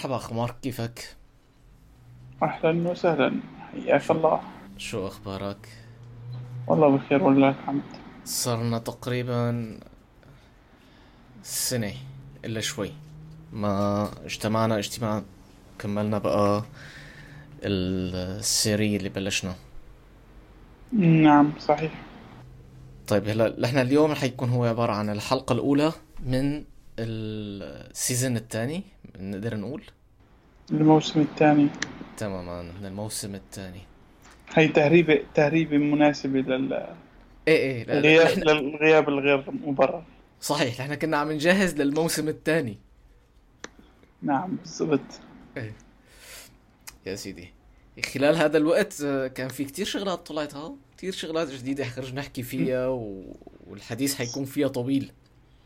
مرحبا أخ مارك كيفك؟ أهلا وسهلا. حياك الله. شو أخبارك؟ والله بخير ولله الحمد. صرنا تقريبا سنة إلا شوي. ما اجتمعنا اجتماع كملنا بقى السيرية اللي بلشنا. نعم صحيح. طيب هلا نحن اليوم رح يكون هو عبارة عن الحلقة الأولى من السيزون الثاني نقدر نقول؟ الموسم الثاني. تماما من الموسم الثاني. هي تهريبة تهريبة مناسبة إيه إيه لا لا للغياب الغير مبرر. صحيح نحن كنا عم نجهز للموسم الثاني. نعم بالضبط. إيه. يا سيدي خلال هذا الوقت آه، كان في كتير شغلات طلعت ها كتير شغلات جديدة خرج نحكي فيها و... والحديث حيكون فيها طويل.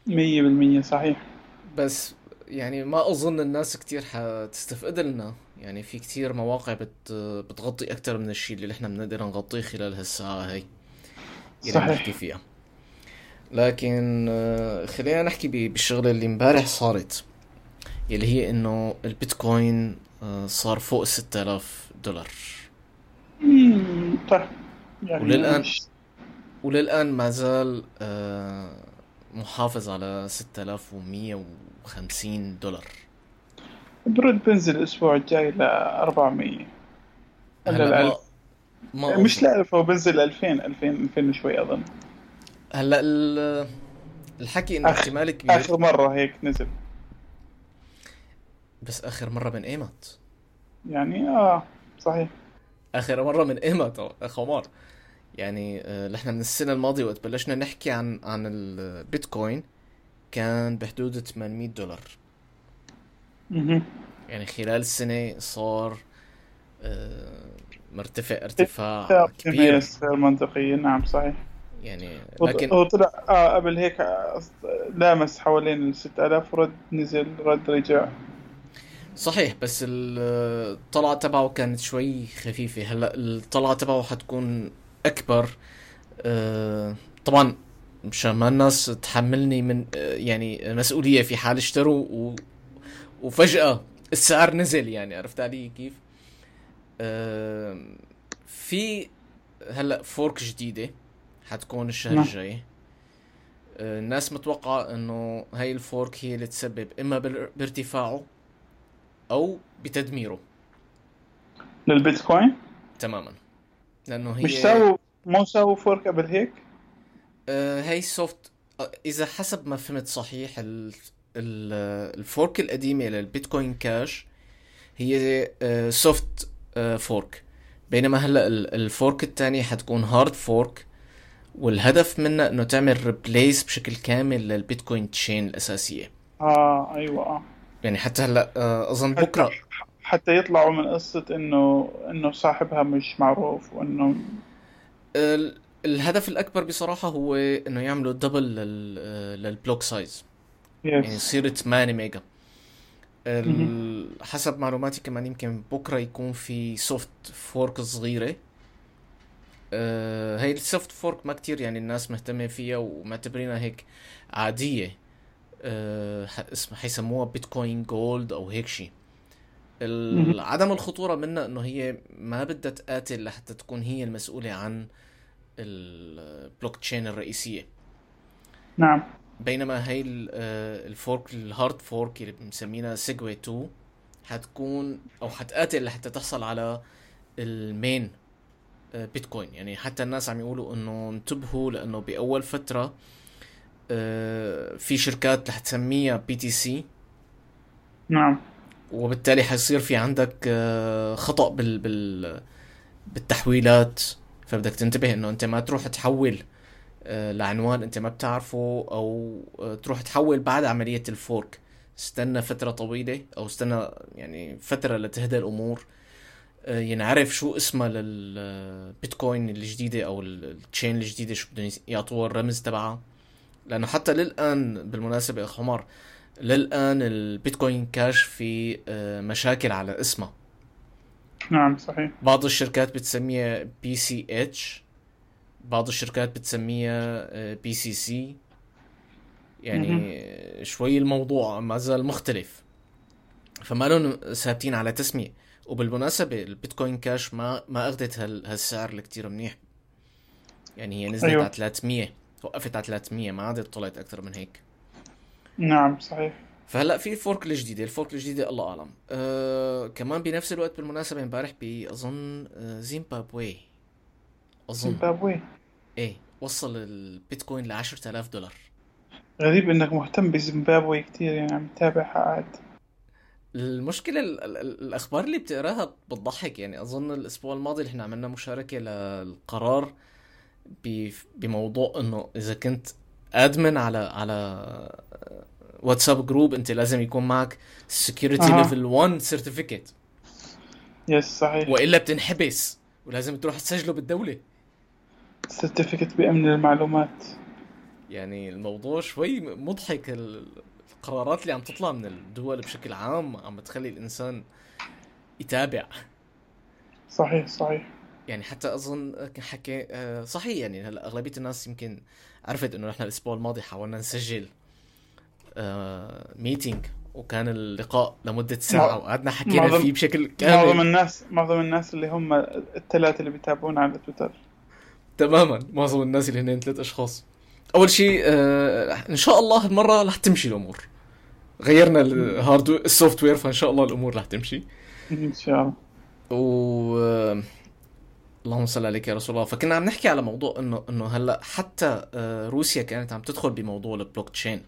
مية بالمية صحيح. بس يعني ما أظن الناس كتير حتستفقد لنا. يعني في كتير مواقع بت... بتغطي أكتر من الشيء اللي نحن بنقدر نغطيه خلال هالساعة هاي. اللي بنحكي صحيح فيها. لكن آه، خلينا نحكي ب- بالشغلة اللي امبارح صارت يلي هي إنه البيتكوين آه، صار فوق 6000 دولار. مم، طيب. يعني وللآن مش وللآن ما زال آه، محافظ على 6150 دولار. برد بنزل الأسبوع الجاي ل 400 ولا هلا ما 1000 ما مش ل 1000 هو بنزل 2000 2000 2000 وشوي أظن. هلا ال- الحكي إنه احتمال كبير. آخر مرة هيك نزل. بس آخر مرة من ايمت يعني آه صحيح. آخر مرة من ايمت عمر يعني آه، نحن من السنة الماضية وقت بلشنا نحكي عن عن البيتكوين كان بحدود 800 دولار. يعني خلال السنة صار آه، مرتفع ارتفاع كبير. غير منطقية نعم صحيح. يعني لكن هو طلع آه قبل هيك لامس حوالين ال 6000 ورد نزل رد رجع. صحيح بس الطلعة تبعه كانت شوي خفيفة. هلأ الطلعة تبعه حتكون أكبر آه، طبعا مشان ما الناس تحملني من يعني مسؤولية في حال اشتروا و... وفجأة السعر نزل يعني عرفت علي كيف؟ في هلأ فورك جديدة حتكون الشهر نعم. الجاي. آه، الناس متوقعة إنه هاي ال fork هي اللي تسبب إما بارتفاعه أو بتدميره. للبيتكوين؟ تماما. لأنه مش هي ساووا مو ساووا fork قبل هيك؟ آه، هي soft آه، إذا حسب ما فهمت صحيح ال... ال... ال fork القديمة لل Bitcoin Cash هي آه، soft آه، fork. بينما هلأ ال- ال fork الثانية حتكون hard fork والهدف منها إنه تعمل replace بشكل كامل لل Bitcoin chain الأساسية. آه أيوه آه. يعني حتى هلأ آه، أظن حتى بكرة حتى يطلعوا من قصة إنه إنه صاحبها مش معروف وإنه الهدف الأكبر بصراحة هو إنه يعملوا double لل... آه، لل block size يعني يس يصير 8 mega. ال... حسب معلوماتي كمان يمكن بكرة يكون في soft fork صغيرة. آه، هي ال soft fork ما كتير يعني الناس مهتمة فيها ومعتبرينها هيك عادية. آه، ح- اسم حيسموها Bitcoin Gold أو هيك شي. مهم. ال- عدم الخطورة منها إنه هي ما بدها تقاتل لحتى تكون هي المسؤولة عن البلوك تشين الرئيسية. نعم. بينما هي آه، ال fork ال hard fork اللي بنسميها سيجوي 2 حتكون أو حتقاتل لحتى تحصل على ال main آه، بيتكوين. يعني حتى الناس عم يقولوا إنه انتبهوا لأنه بأول فترة آه، في شركات رح تسميها BTC. نعم. وبالتالي حيصير في عندك خطأ بال بال بالتحويلات. فبدك تنتبه إنه أنت ما تروح تحول آه، لعنوان أنت ما بتعرفه أو آه، تروح تحول بعد عملية ال fork. استنى فترة طويلة أو استنى يعني فترة لتهدى الأمور آه، ينعرف شو اسمها للبيتكوين الجديدة أو ال chain الجديدة شو بدهم يعطوها الرمز تبعها. لأنه حتى للآن بالمناسبة يا أخ عمر للآن ال Bitcoin Cash في مشاكل على اسمها. نعم صحيح. بعض الشركات بتسميها BCH بعض الشركات بتسميها BCC. يعني شوي الموضوع ما زال مختلف. فما لهم ثابتين على تسمية. وبالمناسبة ال Bitcoin Cash ما ما أخذت هال- هالسعر الكتير منيح. يعني هي نزلت أيوة. على 300 وقفت على 300 ما عادت طلعت أكثر من هيك. نعم صحيح. فهلا في fork الجديدة ال fork الجديدة الله أعلم. أه كمان بنفس الوقت بالمناسبة امبارح باظن آه، زيمبابوي. أظن. زيمبابوي. إيه وصل البيتكوين ل 10000 دولار. غريب إنك مهتم بزيمبابوي كتير يعني عم تتابعها عاد. المشكلة ال- ال- ال- الأخبار اللي بتقراها بتضحك يعني أظن الأسبوع الماضي اللي إحنا عملنا مشاركة للقرار بموضوع إنه إذا كنت admin على على WhatsApp group أنت لازم يكون معك security. level 1 certificate yes صحيح. وإلا بتنحبس ولازم تروح تسجله بالدولة. certificate بأمن المعلومات. يعني الموضوع شوي مضحك ال- القرارات اللي عم تطلع من الدول بشكل عام عم بتخلي الإنسان يتابع. صحيح صحيح. يعني حتى أظن حكي آه، صحيح يعني هلأ أغلبية الناس يمكن عرفت إنه نحن الأسبوع الماضي حاولنا نسجل. meeting وكان اللقاء لمدة ساعة وقعدنا حكينا معظم- فيه بشكل معظم كامل الناس معظم الناس اللي هم الثلاثة اللي بيتابعونا على تويتر. تماما معظم الناس اللي هن ثلاث أشخاص. أول شيء آه، إن شاء الله هالمره رح تمشي الأمور. غيرنا ال hard ال software فإن شاء الله الأمور رح تمشي. إن شاء الله. و آه، اللهم صل عليك يا رسول الله. فكنا عم نحكي على موضوع انه إنه هلأ حتى آه، روسيا كانت عم تدخل بموضوع البلوك تشين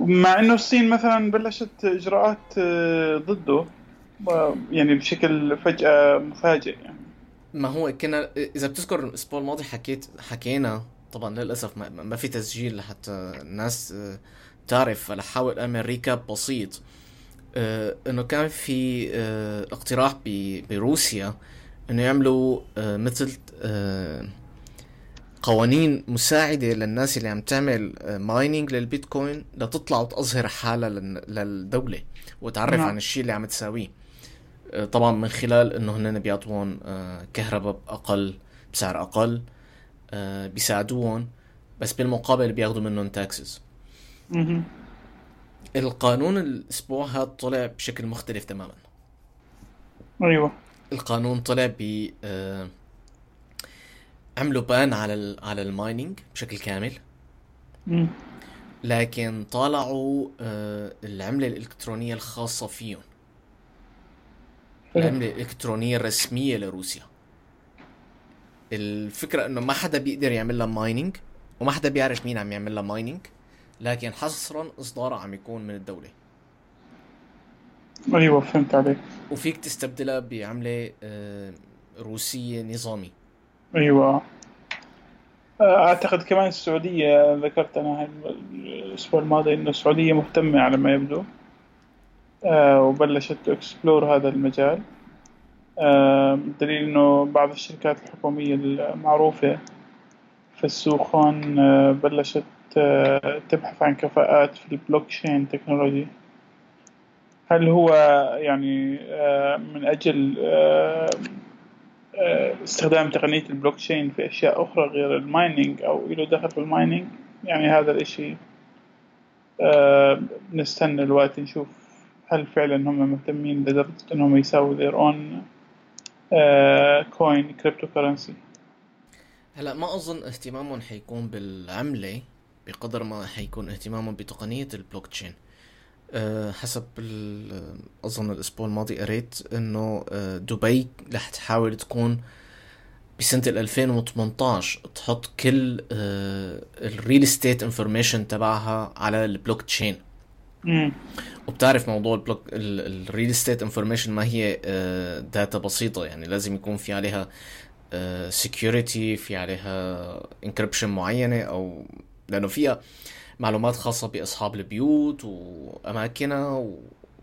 مع إنه الصين مثلا بلشت إجراءات آه، ضده يعني بشكل فجأة مفاجئ يعني. ما هو كنا إذا بتذكر الأسبوع الماضي حكيت حكينا طبعا للأسف ما, ما في تسجيل لحتى الناس آه، تعرف احاول اعمل recap بسيط. آه، إنه كان في اقتراح بروسيا إنه يعملوا مثل قوانين مساعدة للناس اللي عم تعمل mining لل Bitcoin لتطلع وتظهر حالها لل- للدولة وتعرف نعم. عن الشيء اللي عم تساويه آه، طبعا من خلال إنه هن بيعطوهم آه، كهرباء أقل بسعر أقل آه، بيساعدوهم بس بالمقابل بياخذوا منهم taxes. القانون الأسبوع هذا طلع بشكل مختلف تماما أيوه القانون طلع ب آه، عملوا ban على على ال mining بشكل كامل. مم. لكن طالعوا آه، العملة الإلكترونية الخاصة فيهم. حلو. العملة الإلكترونية الرسمية لروسيا. الفكرة إنه ما حدا بيقدر يعمل لها mining وما حدا بيعرف مين عم يعمل لها mining لكن حصرا إصدارها عم يكون من الدولة. أيوه فهمت عليك. وفيك تستبدلها بعملة آه، روسية نظامي. أيوه. أعتقد كمان السعودية ذكرت أنا الأسبوع الماضي إنه السعودية مهتمة على ما يبدو. آه، وبلشت ت explore هذا المجال. دليل إنه بعض الشركات الحكومية المعروفة في السوق هون بلشت تبحث عن كفاءات في ال blockchain technology هل هو يعني من أجل استخدام تقنية البلوك تشين في أشياء أخرى غير ال mining أو له دخل في ال mining يعني هذا الإشي آه، نستنى الوقت نشوف هل فعلا هم مهتمين لدرجة إنهم يساووا their own coin cryptocurrency هلا ما أظن اهتمامهم حيكون بالعملة بقدر ما حيكون اهتمامهم بتقنية البلوك تشين حسب ال- أظن الأسبوع الماضي قريت إنه أه دبي رح تحاول تكون بسنة ال 2018 تحط كل ال real estate information تبعها على البلوك تشين. وبتعرف موضوع الـ block الـ real estate information ما هي آه، data بسيطة يعني لازم يكون في عليها security في عليها encryption معينة أو لأنه فيها معلومات خاصة بأصحاب البيوت وأماكنها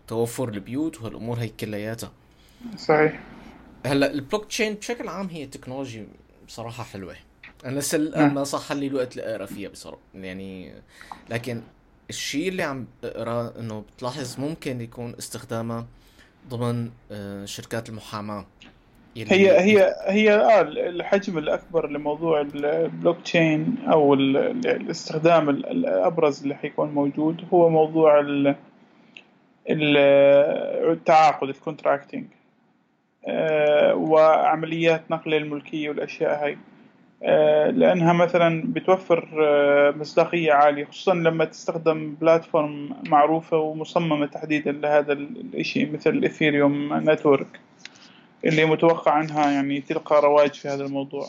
وتوفر البيوت وهالامور هي كلياتها. صحيح. هلا البلوك تشين بشكل عام هي technology بصراحة حلوة. أنا لسه الآن ما صح لي الوقت لأقرأ فيها بصراحة يعني لكن الشيء اللي عم اقراه إنه بتلاحظ ممكن يكون استخدامها ضمن آه، شركات المحاماة. هي هي هي آه الحجم الأكبر لموضوع البلوك تشين ال- الاستخدام ال- الأبرز اللي حيكون موجود هو موضوع ال التعاقد الـ contracting آه، وعمليات نقل الملكية والأشياء هاي. آه، لأنها مثلا بتوفر آه، مصداقية عالية خصوصا لما تستخدم بلاتفورم معروفة ومصممة تحديدا لهذا الإشي مثل الإثيريوم نتورك اللي متوقع عنها يعني تلقى رواج في هذا الموضوع.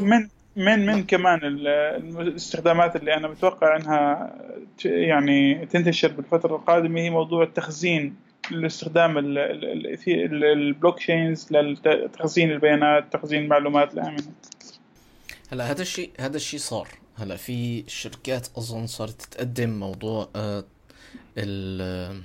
من من من كمان الاستخدامات اللي أنا متوقع انها يعني تنتشر بالفترة القادمة هي موضوع التخزين لاستخدام الـ blockchains لتخزين البيانات تخزين المعلومات الآمنة. هلا هذا الشيء هذا الشيء صار. هلا في شركات اظن صارت تقدم موضوع آه، ال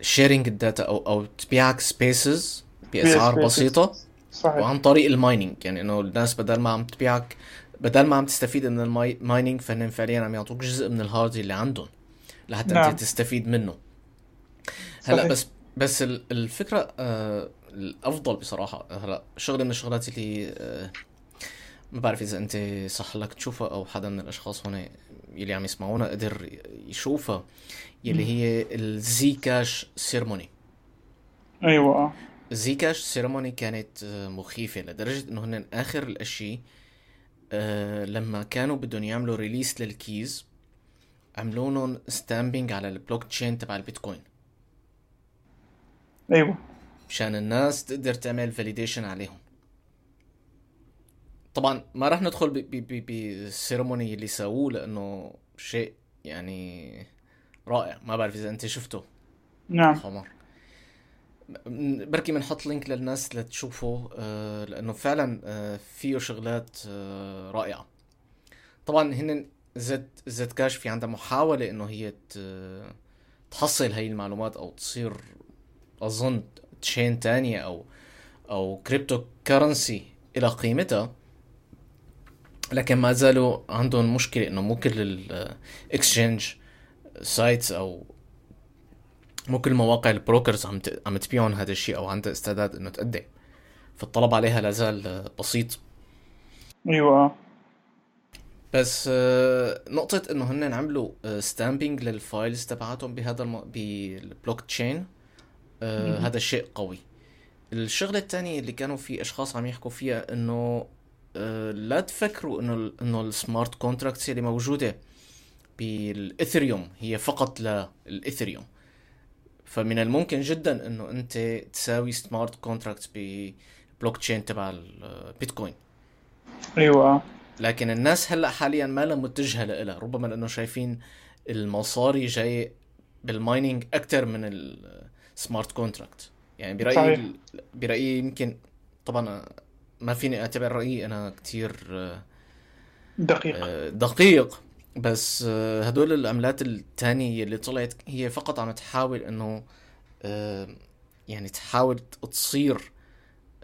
sharing الـ data أو أو تبيعك spaces بأسعار بسيطة صحيح. وعن طريق الـ mining يعني إنه الناس بدل ما عم تبيعك بدل ما عم تستفيد من الـ mining فهن فعليا عم يعطوك جزء من الـ hard اللي عندهم لحتى نعم. انت تستفيد منه. هلأ صحيح. بس بس الفكرة آه الأفضل بصراحة هلأ شغلة من الشغلات اللي آه ما بعرف إذا أنت صح لك تشوفها أو حدا من الأشخاص هون يلي عم يسمعونا قدر يشوفها. يلي هي الـ Zcash ceremony أيوه. Zcash ceremony كانت آه، مخيفة لدرجة إنه هن آخر الأشي أه لما كانوا بدهم يعملوا release للـ keys عملوا لهم stamping على البلوك تشين تبع البيتكوين. أيوه. مشان الناس تقدر تعمل validation عليهم. طبعا ما راح ندخل بالـ ceremony اللي سووه لأنه شيء يعني رائع ما بعرف إذا أنت شفته. نعم. خمر بركي بنحط link للناس لتشوفه آه لأنه فعلا آه فيه شغلات آه رائعة. طبعا هن زد زد كاش في عندها محاولة إنه هي تحصل هاي المعلومات أو تصير أظن chain تانية أو أو cryptocurrency إلها قيمتها. لكن ما زالوا عندهم مشكلة إنه مو كل الـ exchange sites أو مو كل مواقع الـ brokers عم عم تبيعون هذا الشيء أو عندها استعداد إنه تقدم فالطلب عليها لا زال بسيط. أيوه. بس آه، نقطة إنه هن عملوا stamping آه، للـ files تبعاتهم بهذا الم... بالبلوك تشين آه هذا شيء قوي. الشغلة الثانية اللي كانوا في أشخاص عم يحكوا فيها إنه آه لا تفكروا إنه إنه السمارت كونتراكتس اللي موجودة بالـ Ethereum هي فقط للـ Ethereum فمن الممكن جدا إنه أنت تساوي سمارت كونتراكت ببلوك تشين تبع البيتكوين أيوه. لكن الناس هلأ حاليا ما لها متجهه لها ربما لأنه شايفين المصاري جاي بالـ mining أكثر من السمارت كونتراكت يعني برأيي صحيح. برأيي يمكن طبعا ما فيني اعتبر رأيي أنا كثير دقيق. آه، دقيق. بس آه، هدول العملات التانية اللي طلعت هي فقط عم تحاول إنه آه، يعني تحاول تصير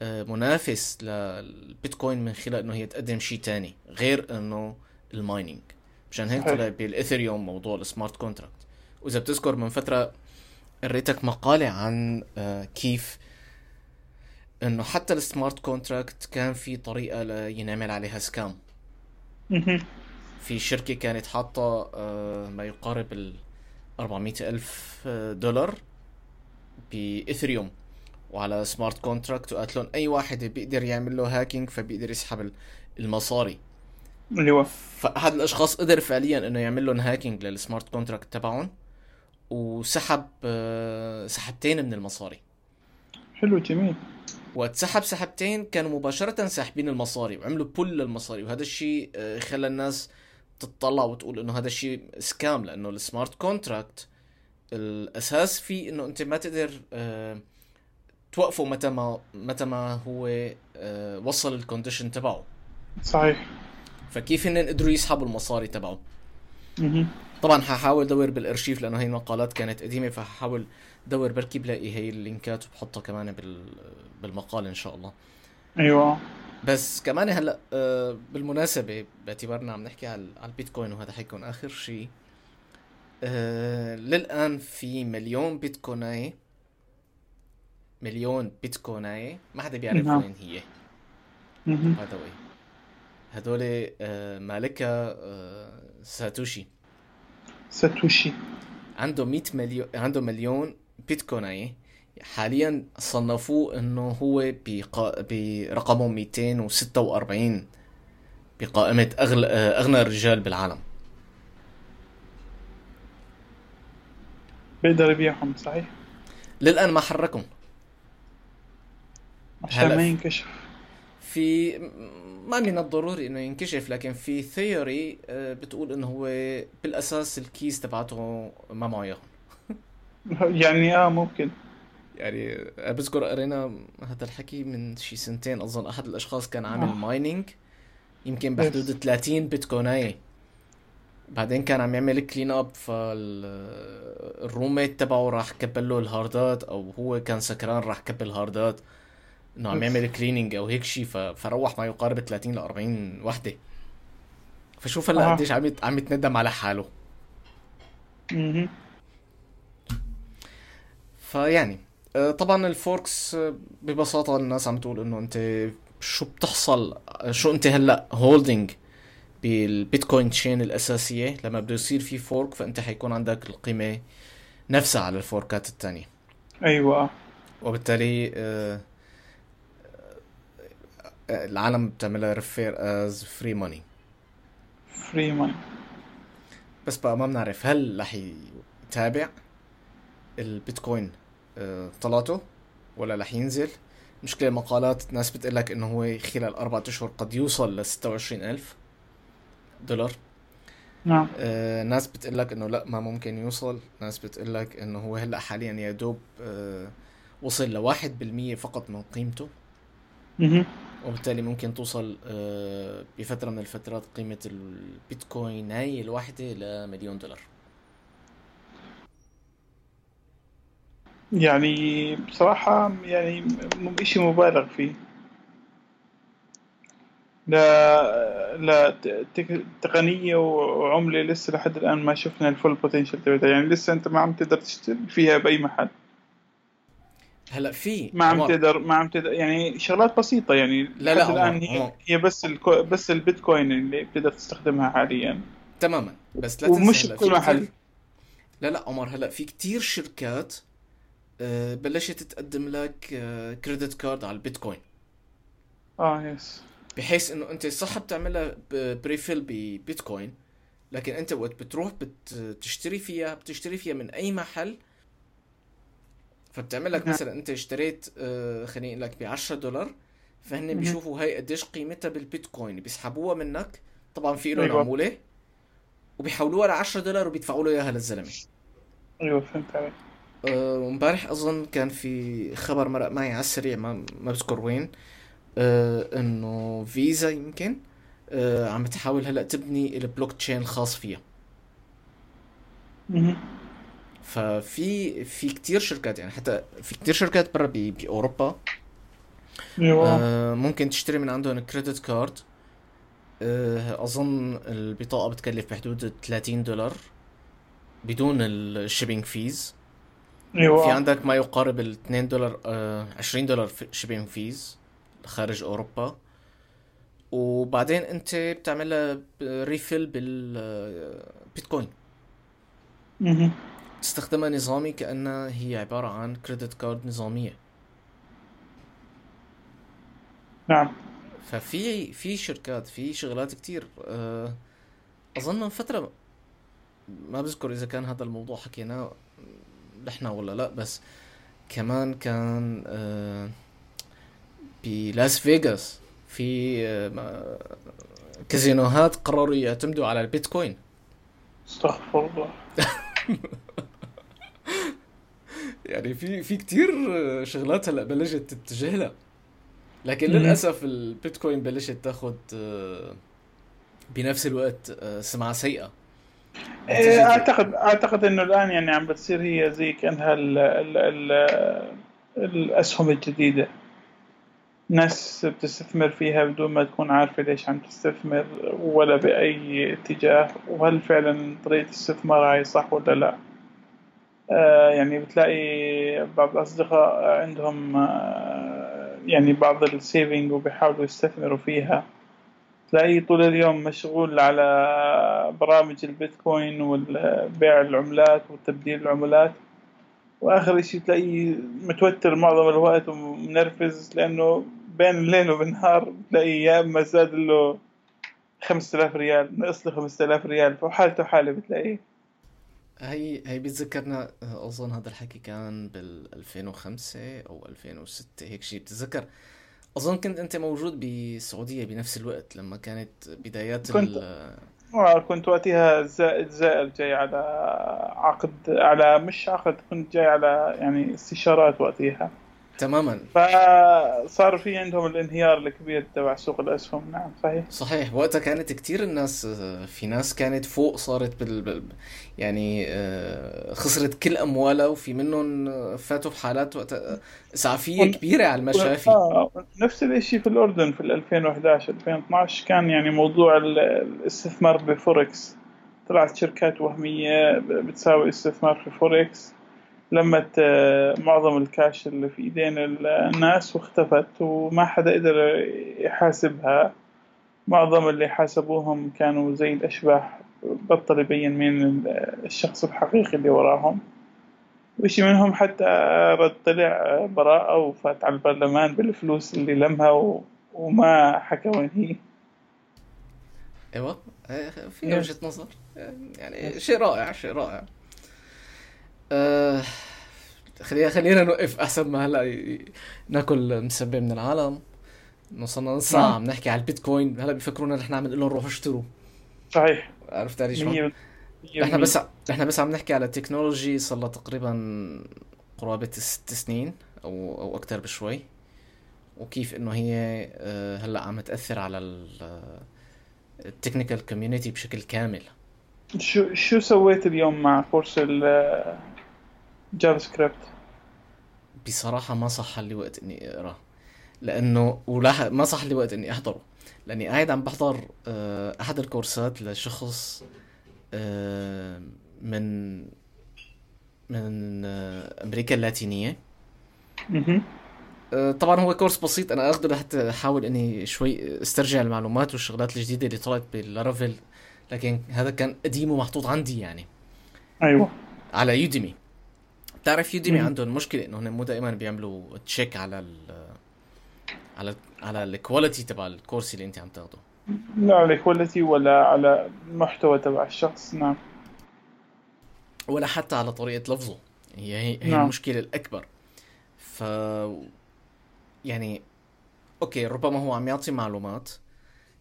آه، منافس للبيتكوين من خلال إنه هي تقدم شيء تاني غير إنه الـ mining مشان هيك طلع بالـ Ethereum موضوع السمارت كونتراكت وإذا بتذكر من فترة قريت لك مقالة عن كيف إنه حتى السمارت كونتراكت كان في طريقة لينعمل عليها scam في شركة كانت حاطة آه، ما يقارب ال 400 ألف آه، دولار بـ Ethereum وعلى smart contract وقالت لهم أي واحد بيقدر يعمل له hacking فبيقدر يسحب المصاري. اللي هو فأحد الأشخاص قدر فعليا إنه يعمل لهم هاكينج للسمارت كونتراكت تبعهم وسحب آه، سحبتين من المصاري. حلو جميل. وقت سحب سحبتين كانوا مباشرة ساحبين المصاري وعملوا pull للمصاري. وهذا الشيء خلى الناس تطلع وتقول إنه هذا الشيء scam لأنه السمارت كونتراكت الأساس فيه إنه أنت ما تقدر آه، توقفه متى ما متى ما هو آه، وصل الـ condition تبعه. صحيح. فكيف هن قدروا يسحبوا المصاري تبعه؟ طبعا ححاول دور بالارشيف لأنه هي المقالات كانت قديمة فححاول دور بركي بلاقي هي الـ link ات وبحطها كمان بالمقال إن شاء الله. أيوه. بس كمان هلأ آه، بالمناسبة باعتبارنا عم نحكي على البيتكوين وهذا حيكون آخر شيء آه، للآن في مليون بيتكويناية مليون بيتكويناية ما حدا بيعرف نعم. وين هي. هذا وين هدول آه، مالكها ساتوشي. ساتوشي. عنده 100 مليون عنده مليون بيتكوين حاليا صنفوه إنه هو بقا... برقمه 246 بقائمة أغل... أغنى الرجال بالعالم. بيقدر يبيعهم صحيح؟ للآن ما حركهم. عشان ما ينكشف. في ما من الضروري إنه ينكشف لكن في ثيوري بتقول إنه هو بالأساس الـ case تبعته ما معه يعني آه ممكن. يعني بذكر قرينا هذا الحكي من شي سنتين أظن أحد الأشخاص كان عامل آه. mining يمكن بحدود 30 بيتكويناية بعدين كان عم يعمل clean up فالـ roommate تبعه راح كبل له الـ hard ات أو هو كان سكران راح كبل الـ hard ات إنه عم. يعمل cleaning أو هيك شيء فروح ما يقارب 30 ل 40 وحدة فشوف هلأ آه. قديش عم عم يتندم على حاله. فيعني آه، طبعا ال forks آه، ببساطة الناس عم تقول إنه أنت شو بتحصل آه، شو أنت هلأ holding بال Bitcoin chain الأساسية. لما بده يصير في fork فأنت حيكون عندك القيمة نفسها على الفوركات التانية. أيوه. وبالتالي آه، آه، العالم بتعملها refer as free money free money بس بقى ما بنعرف هل رح يتابع البيتكوين آه، طلعته ولا رح ينزل. مشكلة مقالات ناس بتقلك إنه هو خلال أربعة أشهر قد يوصل ل 26 ألف دولار. نعم. آه، ناس بتقلك إنه لا ما ممكن يوصل. ناس بتقلك إنه هو هلأ حاليا يا دوب آه، وصل لواحد بالمية فقط من قيمته. مهم. وبالتالي ممكن توصل آه، بفترة من الفترات قيمة البيتكوين هاي الواحدة لمليون دولار. يعني بصراحة يعني إشي مبالغ فيه. لا لا تقنية وعملة لسه لحد الآن ما شفنا الفول بوتنشال تبعتها. يعني لسه أنت ما عم تقدر تشتري فيها بأي محل. هلأ في ما عم تقدر ما عم تقدر يعني شغلات بسيطة يعني لا لا لحد الآن عمر هي عمر هي بس الكو بس البيتكوين اللي بتقدر تستخدمها حاليا. تماما. بس لا تنسى ومش بكل محل. لا لا عمر هلأ في كتير شركات بلشت تقدم لك credit card على البيتكوين آه yes بحيث إنه أنت صح بتعملها ب refill ب Bitcoin لكن أنت وقت بتروح بتشتري فيها بتشتري فيها من أي محل فبتعمل لك نعم. مثلا أنت اشتريت آه، خليني أقول لك ب 10 دولار فهن. بيشوفوا هاي قديش قيمتها بالبيتكوين بيسحبوها منك طبعا في لهم أيوة. عمولة وبيحولوها ل 10 دولار وبيدفعوا له إياها للزلمة أيوه فهمت عليك آه، وامبارح أظن كان في خبر مرق معي على السريع ما ما بذكر وين. آه، إنه فيزا يمكن آه، عم تحاول هلأ تبني البلوك تشين الخاص فيها. ففي في كتير شركات يعني حتى في كتير شركات برا بأوروبا. أيوه. آه، ممكن تشتري من عندهم credit card آه، أظن البطاقة بتكلف بحدود 30 دولار بدون ال shipping fees في أيوه عندك ما يقارب ال 2 دولار آه 20 دولار shipping fees خارج أوروبا. وبعدين أنت بتعملها refill بال Bitcoin مهم. تستخدمها نظامي كأنها هي عبارة عن credit card نظامية. نعم. ففي في شركات في شغلات كتير آه، أظن من فترة ما بذكر إذا كان هذا الموضوع حكيناه نحن ولا لا بس كمان كان آه، بلاس فيغاس في آه، ما- كازينوهات قرروا يعتمدوا على البيتكوين. استغفر الله. يعني في في كتير آه، شغلات هلأ بلشت تتجه لها. لكن. للأسف البيتكوين بلشت تاخذ آه، بنفس الوقت آه، سمعة سيئة. إيه، اعتقد أعتقد إنه الآن يعني عم بتصير هي زي كأنها ال ال ال الأسهم الجديدة. ناس بتستثمر فيها بدون ما تكون عارفة ليش عم تستثمر ولا بأي اتجاه وهل فعلا طريقة الاستثمار هاي صح ولا لا. آه يعني بتلاقي بعض الأصدقاء عندهم آه يعني بعض السيفنج وبيحاولوا يستثمروا فيها. تلاقيه طول اليوم مشغول على برامج البيتكوين والبيع العملات وتبديل العملات. وآخر إشي تلاقيه متوتر معظم الوقت ومنرفز لأنه بين الليل والنهار تلاقيه يا إما زاد له 5000 ريال نقص له 5000 ريال فحالته حاله بتلاقيه هي هي بتذكرنا أظن هذا الحكي كان بال 2005 أو 2006 هيك شيء بتذكر. أظن كنت أنت موجود بالسعوديه بنفس الوقت لما كانت بدايات كنت. آه، كنت وقتها زائد زائر جاي على عقد على مش عقد كنت جاي على يعني استشارات وقتها. تماما. فصار في عندهم الانهيار الكبير تبع سوق الأسهم. نعم صحيح. صحيح. وقتها كانت كثير الناس في ناس كانت فوق صارت بال يعني آه، خسرت كل أموالها وفي منهم فاتوا في حالات وقتها إسعافية كبيرة على المشافي. آه نفس الشيء في الأردن في 2011 2012 كان يعني موضوع الاستثمار بفوركس. طلعت شركات وهمية بتساوي استثمار في فوركس. لمت معظم الكاش اللي في ايدين الناس واختفت وما حدا قدر يحاسبها. معظم اللي حاسبوهم كانوا زي الأشباح بطل يبين مين الشخص الحقيقي اللي وراهم. وشي منهم حتى رد طلع براءة وفات على البرلمان بالفلوس اللي لمها و... وما حكى وين هي. أيوه. في وجهة نظر. يعني شيء رائع شيء رائع. آه خلينا خلينا نوقف أحسن ما هلأ ناكل مسبة من العالم. وصلنا نص نعم. عم نحكي على البيتكوين. هلأ بيفكرونا نحن عم نقول لهم روحوا اشتروا. صحيح. عرفت علي شلون؟ إحنا بس إحنا بس عم نحكي على التكنولوجي صار لها تقريبا قرابة ست سنين أو أو أكثر بشوي. وكيف إنه هي آه، هلأ عم تأثر على ال technical community بشكل كامل. شو شو سويت اليوم مع كورس ال JavaScript؟ بصراحة ما صح لي وقت إني أقرأ لأنه ولا ما صح لي وقت إني أحضره. لأني قاعد عم بحضر آه، أحد الكورسات لشخص آه، من من آه، أمريكا اللاتينية. طبعا هو كورس بسيط أنا اخذه لحتى أحاول إني شوي أسترجع المعلومات والشغلات الجديدة اللي طلعت بال Laravel لكن هذا كان قديم ومحطوط عندي يعني. أيوه. على Udemy. بتعرف Udemy عندهم مشكلة إنه هن مو دائما بيعملوا check على ال على على ال quality تبع الكورس اللي أنت عم تاخده. لا على ال quality ولا على المحتوى تبع الشخص نعم. ولا حتى على طريقة لفظه. هي هي, هي نعم. المشكلة الأكبر. ف يعني okay ربما هو عم يعطي معلومات.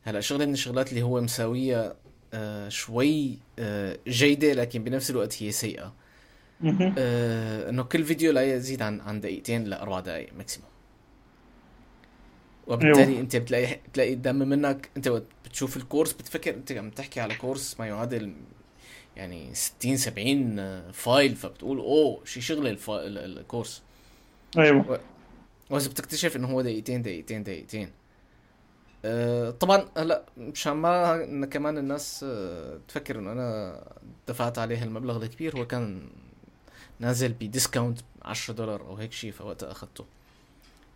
هلأ شغلة من الشغلات اللي هو مساويها آه شوي آه جيدة لكن بنفس الوقت هي سيئة. آه إنه كل فيديو لا يزيد عن عن دقيقتين لأربع دقائق maximum وبالتالي أيوه. أنت بتلاقي بتلاقي قدام منك. أنت بتشوف الكورس بتفكر أنت عم تحكي على كورس ما يعادل يعني 60 70 file فبتقول أوه شي شغلة الكورس. أيوه. وإذا بتكتشف إنه هو دقيقتين دقيقتين دقيقتين. أه طبعا هلأ مشان ما كمان الناس أه تفكر إنه أنا دفعت عليه المبلغ الكبير هو كان نازل ب discount 10 دولار أو هيك شيء فوقتها أخذته.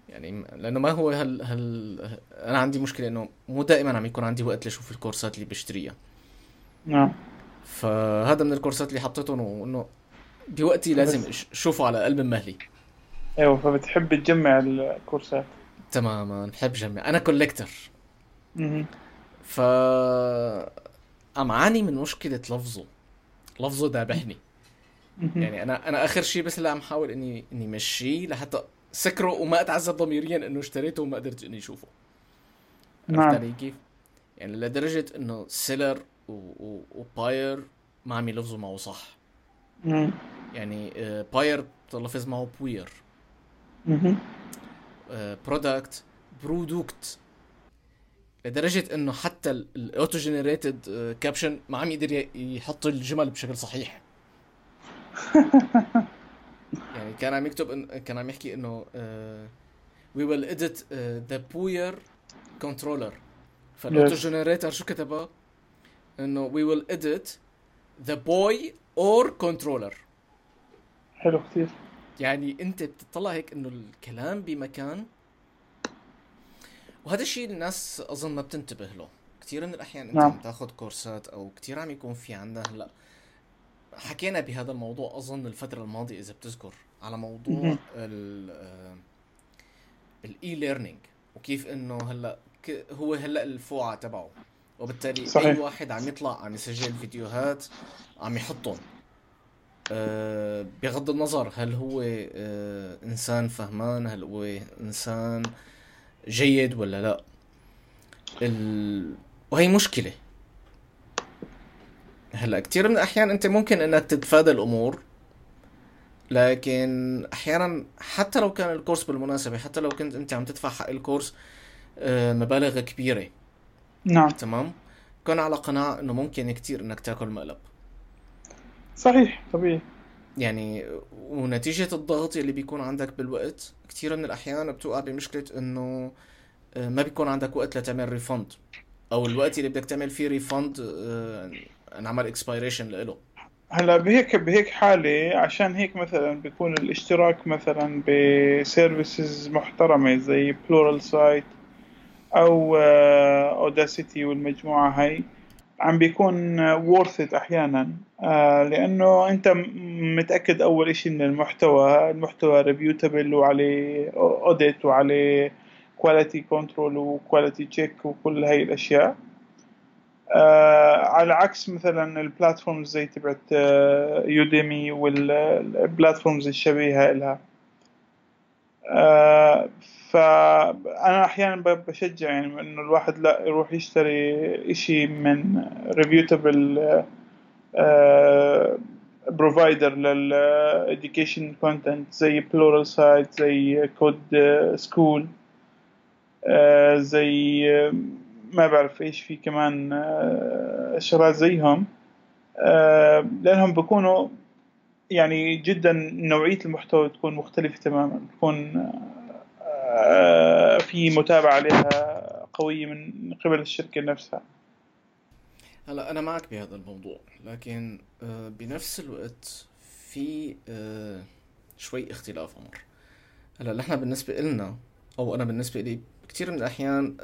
يعني لأنه ما هو هل هل أنا عندي مشكلة إنه مو دائما عم يكون عندي وقت لأشوف الكورسات اللي بشتريها. نعم فهذا من الكورسات اللي حطيتهم وإنه بوقتي لازم اشوفه على قلب مهلي. أيوه فبتحب تجمع الكورسات. تماما بحب جمع أنا كوليكتر ف عم عاني من مشكلة لفظه. لفظه ذابحني يعني أنا أنا آخر شيء بس اللي عم حاول إني إني مشيه لحتى سكره وما أتعذب ضميريا إنه اشتريته وما قدرت إني اشوفه نعم. عرفت علي كيف؟ يعني لدرجة إنه seller و buyer ما عم يلفظوا معه صح. يعني buyer بتلفظ معه بوير. product product لدرجة إنه حتى ال auto generated caption ما عم يقدر يحط الجمل بشكل صحيح. يعني كان عم يكتب إن كان عم يحكي إنه we will edit the بوير controller فال auto generator شو كتبها؟ إنه we will edit the boy or controller حلو كثير يعني أنت بتطلع هيك إنه الكلام بمكان. وهذا الشيء الناس أظن ما بتنتبه له. كثير من الأحيان أنت نعم. عم تاخذ كورسات أو كثير عم يكون في عندنا هلا حكينا بهذا الموضوع أظن الفترة الماضية إذا بتذكر على موضوع الـ e-learning وكيف إنه هلأ هو هلأ الفوعه تبعه. وبالتالي صحيح. اي واحد عم يطلع عم يسجل فيديوهات عم يحطهم. أه بغض النظر هل هو أه إنسان فهمان هل هو إنسان جيد ولا لأ. ال... وهي مشكلة. هلا كثير من الأحيان أنت ممكن إنك تتفادى الأمور لكن أحيانا حتى لو كان الكورس بالمناسبة حتى لو كنت أنت عم تدفع حق الكورس آه، مبالغ كبيرة. نعم. تمام؟ كن على قناعة إنه ممكن كتير إنك تاكل مقلب. صحيح طبيعي. يعني ونتيجة الضغط اللي بيكون عندك بالوقت كثير من الأحيان بتوقع بمشكلة إنه آه، ما بيكون عندك وقت لتعمل ريفند أو الوقت اللي بدك تعمل فيه refund انعمل expiration لإله. هلا بهيك بهيك حالة عشان هيك مثلا بيكون الاشتراك مثلا ب services محترمة زي Pluralsight أو Udacity والمجموعة هاي عم بيكون worth it أحيانا. آه، لأنه أنت م- متأكد أول إشي من المحتوى المحتوى reputable وعليه audit وعليه quality control و quality check وكل هاي الأشياء. آه على عكس مثلا ال platforms زي تبعت آه Udemy وال platforms الشبيهة لها. آه فأنا أحيانا ب- بشجع يعني إنه الواحد لا يروح يشتري إشي من reputable provider لل education content زي Pluralsight زي Code School آه، زي آه، ما بعرف إيش في كمان آه، شغلات زيهم. آه، لأنهم بيكونوا يعني جدا نوعية المحتوى تكون مختلفة تماما. تكون آه، في متابعة عليها قوية من قبل الشركة نفسها. هلا أنا معك بهذا الموضوع لكن بنفس الوقت في شوي اختلاف عمر هلا نحن بالنسبة إلنا أو أنا بالنسبة لي كثير من الأحيان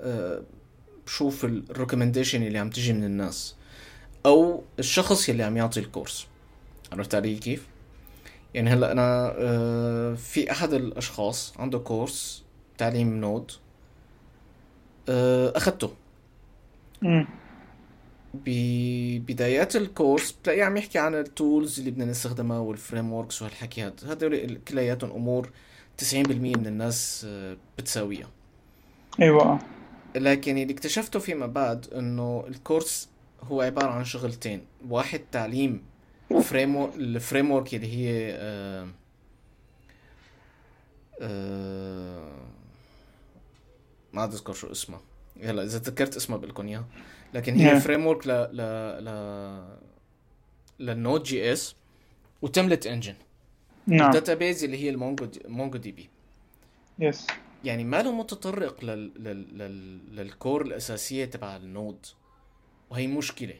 بشوف ال recommendation اللي عم تجي من الناس أو الشخص اللي عم يعطي ال course. عرفت علي كيف؟ يعني هلأ أنا آه، في أحد الأشخاص عنده course تعليم Node آه، أخذته مم. ببدايات ال course بتلاقيه عم يحكي عن ال tools اللي بدنا نستخدمها وال frameworks وهالحكيات هدول كلياتهم أمور 90% من الناس آه، بتساويها. أيوه. لكن اللي اكتشفته فيما بعد إنه ال course هو عبارة عن شغلتين. واحد تعليم frame ال framework اللي هي آه آه ما عاد أذكر شو اسمها يلا إذا تذكرت اسمها بقول لكم اياها لكن هي. framework ل ل ل لل Node.js و template engine. نعم. ال database اللي هي ال Mongo D MongoDB. yes يعني ما له متطرق لل... لل... لل... لل core الأساسية تبع ال Node وهي مشكلة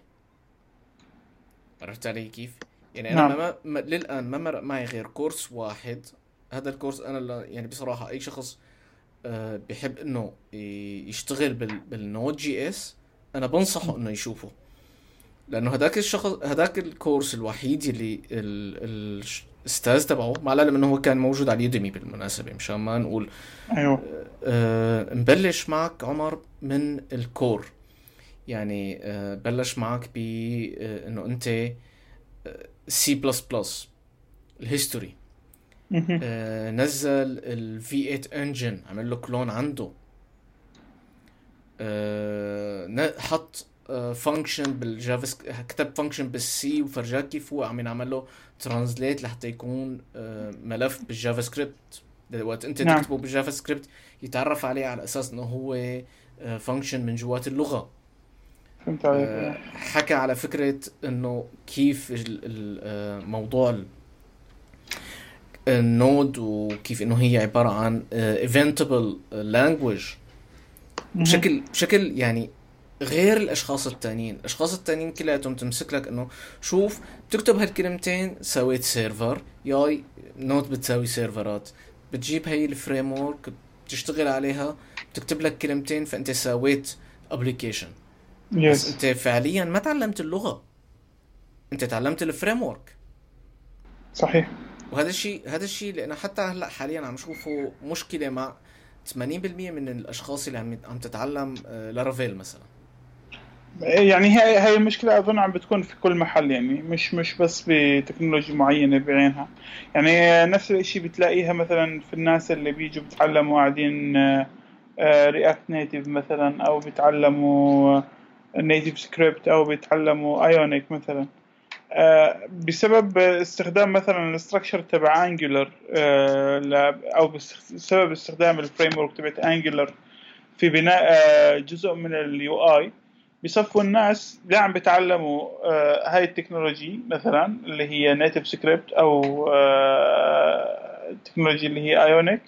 عرفت علي كيف؟ يعني أنا نعم. ما... ما... للآن ما مرق معي غير course واحد هذا ال course أنا ل... يعني بصراحة أي شخص آه بحب إنه ي- يشتغل بال... بال Node.js أنا بنصحه إنه يشوفه لأنه هذاك الشخص هذاك ال course الوحيد اللي ال... الأستاذ تبعه مع العلم إنه هو كان موجود على Udemy بالمناسبة مشان ما نقول. أيوه. آه، نبلش معك عمر من ال core. يعني آه، بلش معك ب آه، إنه أنت سي بلس بلس الهيستوري. آه، نزل ال V8 engine عمل له clone عنده. آه، حط function بال Java كتب function بال C وفرجاك كيف هو. عم ينعمل له translate لحتى يكون آه، ملف بال JavaScript وقت أنت نعم. تكتبه بال JavaScript يتعرف عليه على أساس إنه هو function من جوات اللغة. فهمت آه، عليك حكى على فكرة إنه كيف ال- ال- آه، موضوع ال- ال Node وكيف إنه هي عبارة عن آه، language. مهم. بشكل بشكل يعني غير الأشخاص التانيين. الأشخاص التانيين كلياتهم تمسك لك إنه شوف بتكتب هالكلمتين سويت server ياي Node بتساوي server ات بتجيب هي ال framework بتشتغل عليها بتكتب لك كلمتين فأنت سويت application بس yes أنت فعليا ما تعلمت اللغة. أنت تعلمت ال framework صحيح. وهذا الشيء هذا الشيء اللي أنا حتى هلأ حاليا عم شوفه مشكلة مع 80% من الأشخاص اللي عم عم تتعلم آه، Laravel مثلا. يعني هي هي المشكلة أظن عم بتكون في كل محل يعني مش مش بس بتكنولوجيا معينة بعينها. يعني نفس الإشي بتلاقيها مثلا في الناس اللي بيجوا بيتعلموا قاعدين React Native مثلا أو بيتعلموا NativeScript أو بيتعلموا Ionic مثلا. آه، بسبب استخدام مثلا ال structure تبع Angular أو بسبب استخدام ال framework تبعت Angular في بناء آه، جزء من ال UI بصفوا الناس لا عم بيتعلموا آه، هاي ال technology مثلا اللي هي NativeScript أو ال technology اللي هي Ionic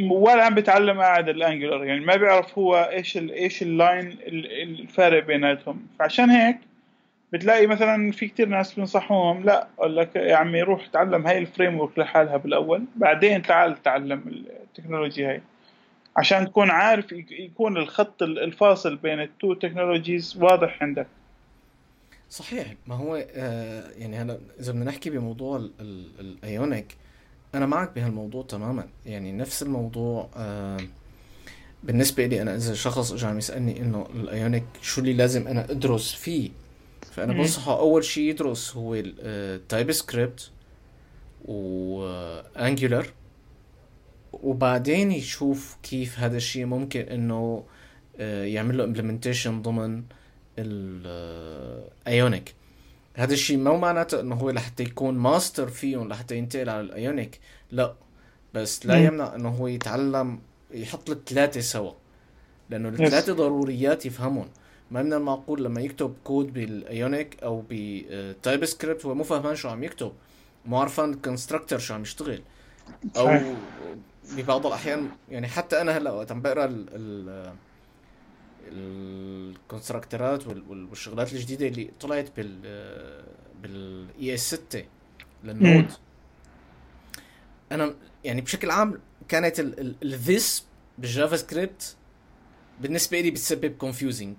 ولا عم بيتعلم قاعد ال Angular يعني ما بيعرف هو إيش ال إيش ال line الفارق بيناتهم. فعشان هيك بتلاقي مثلا في كتير ناس بينصحوهم لا أقول لك يا عمي روح تعلم هاي ال framework لحالها بالأول بعدين تعال تعلم التكنولوجيا هاي. عشان تكون عارف يكون الخط الفاصل بين ال two technologies واضح عندك. صحيح. ما هو آه يعني هلا إذا بدنا نحكي بموضوع ال Ionic أنا معك بهالموضوع تماما. يعني نفس الموضوع آه بالنسبة لي أنا إذا شخص اجى عم يسألني إنه ال Ionic شو اللي لازم أنا أدرس فيه فأنا بنصحه أول شيء يدرس هو ال TypeScript و Angular وبعدين يشوف كيف هذا الشيء ممكن إنه آه، يعمل له implementation ضمن ال Ionic آه، هذا الشيء مو معناته إنه هو لحتى يكون ماستر فيهم لحتى ينتقل على ال Ionic لا. بس لا يمنع إنه هو يتعلم يحط الثلاثه سوا. لأنه الثلاثة ضروريات يفهمهم ما من المعقول لما يكتب code بال Ionic أو ب TypeScript هو مو فهمان شو عم يكتب. مو عرفان ال constructor شو عم يشتغل. أو ببعض الأحيان يعني حتى أنا هلأ وقت عم بقرأ ال ال constructor ات والشغلات الجديدة اللي طلعت بال بال ES 6 لل Node. أنا يعني بشكل عام كانت ال this بال JavaScript بالنسبة لي بتسبب confusing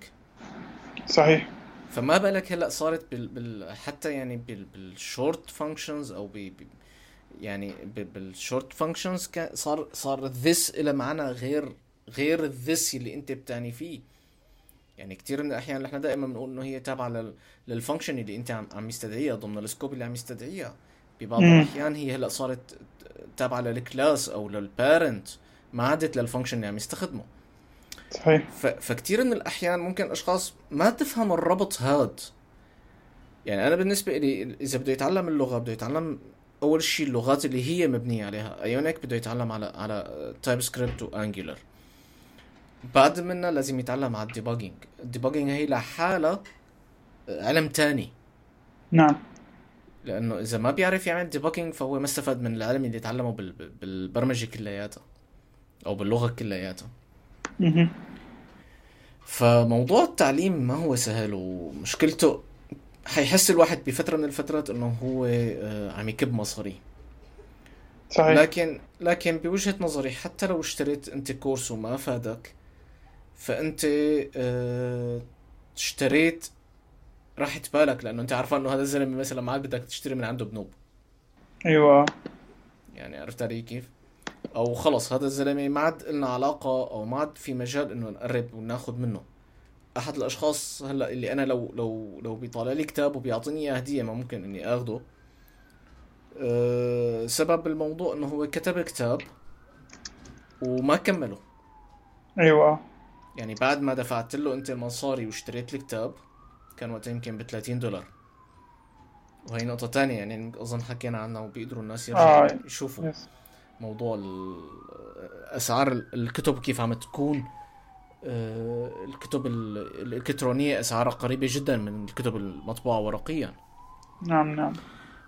صحيح. فما بالك هلأ صارت بال, بال حتى يعني بال بال short functions أو بي يعني بال short functions صار صار this إلى معنى غير غير ال this اللي أنت بتعني فيه. يعني كثير من الأحيان إحنا دائما بنقول إنه هي تابعة لل function اللي أنت عم عم يستدعيها ضمن ال scope اللي عم يستدعيها. ببعض الأحيان هي هلأ صارت تابعة لل class أو لل parent ما عادت لل function اللي عم يستخدمه. صحيح. فكثير من الأحيان ممكن أشخاص ما تفهم الربط هاد. يعني أنا بالنسبة لي إذا بده يتعلم اللغة بده يتعلم أول شيء اللغات اللي هي مبنية عليها. Ionic بده يتعلم على على TypeScript و Angular بعد منها لازم يتعلم على ال debugging ال debugging هي لحالها علم تاني. نعم. لأنه إذا ما بيعرف يعمل debugging فهو ما استفاد من العلم اللي تعلمه بالبرمجة كلياتها أو باللغة كلياتها. فموضوع التعليم ما هو سهل ومشكلته حيحس الواحد بفترة من الفترات إنه هو آه، عم يكب مصاري. صحيح. لكن لكن بوجهة نظري حتى لو اشتريت أنت كورس وما فادك فأنت آه اشتريت راحة بالك لأنه أنت عارفان إنه هذا الزلمة مثلا ما عاد بدك تشتري من عنده بنوب. أيوه. يعني عرفت علي كيف؟ أو خلص هذا الزلمة ما عاد لنا علاقة أو ما عاد في مجال إنه نقرب وناخذ منه. أحد الأشخاص هلا اللي أنا لو لو لو بيطالع لي كتاب وبيعطيني إياه هدية ما ممكن إني اخذه أه سبب الموضوع إنه هو كتب كتاب وما كمله أيوه يعني بعد ما دفعت له أنت المصاري واشتريت الكتاب كان وقتها يمكن ب 30 دولار وهي نقطة تانية يعني أظن حكينا عنها وبيقدروا الناس يرجعوا آه. يشوفوا يس. موضوع أسعار الكتب كيف عم تكون الكتب الإلكترونية أسعارها قريبة جدا من الكتب المطبوعة ورقيا. نعم نعم.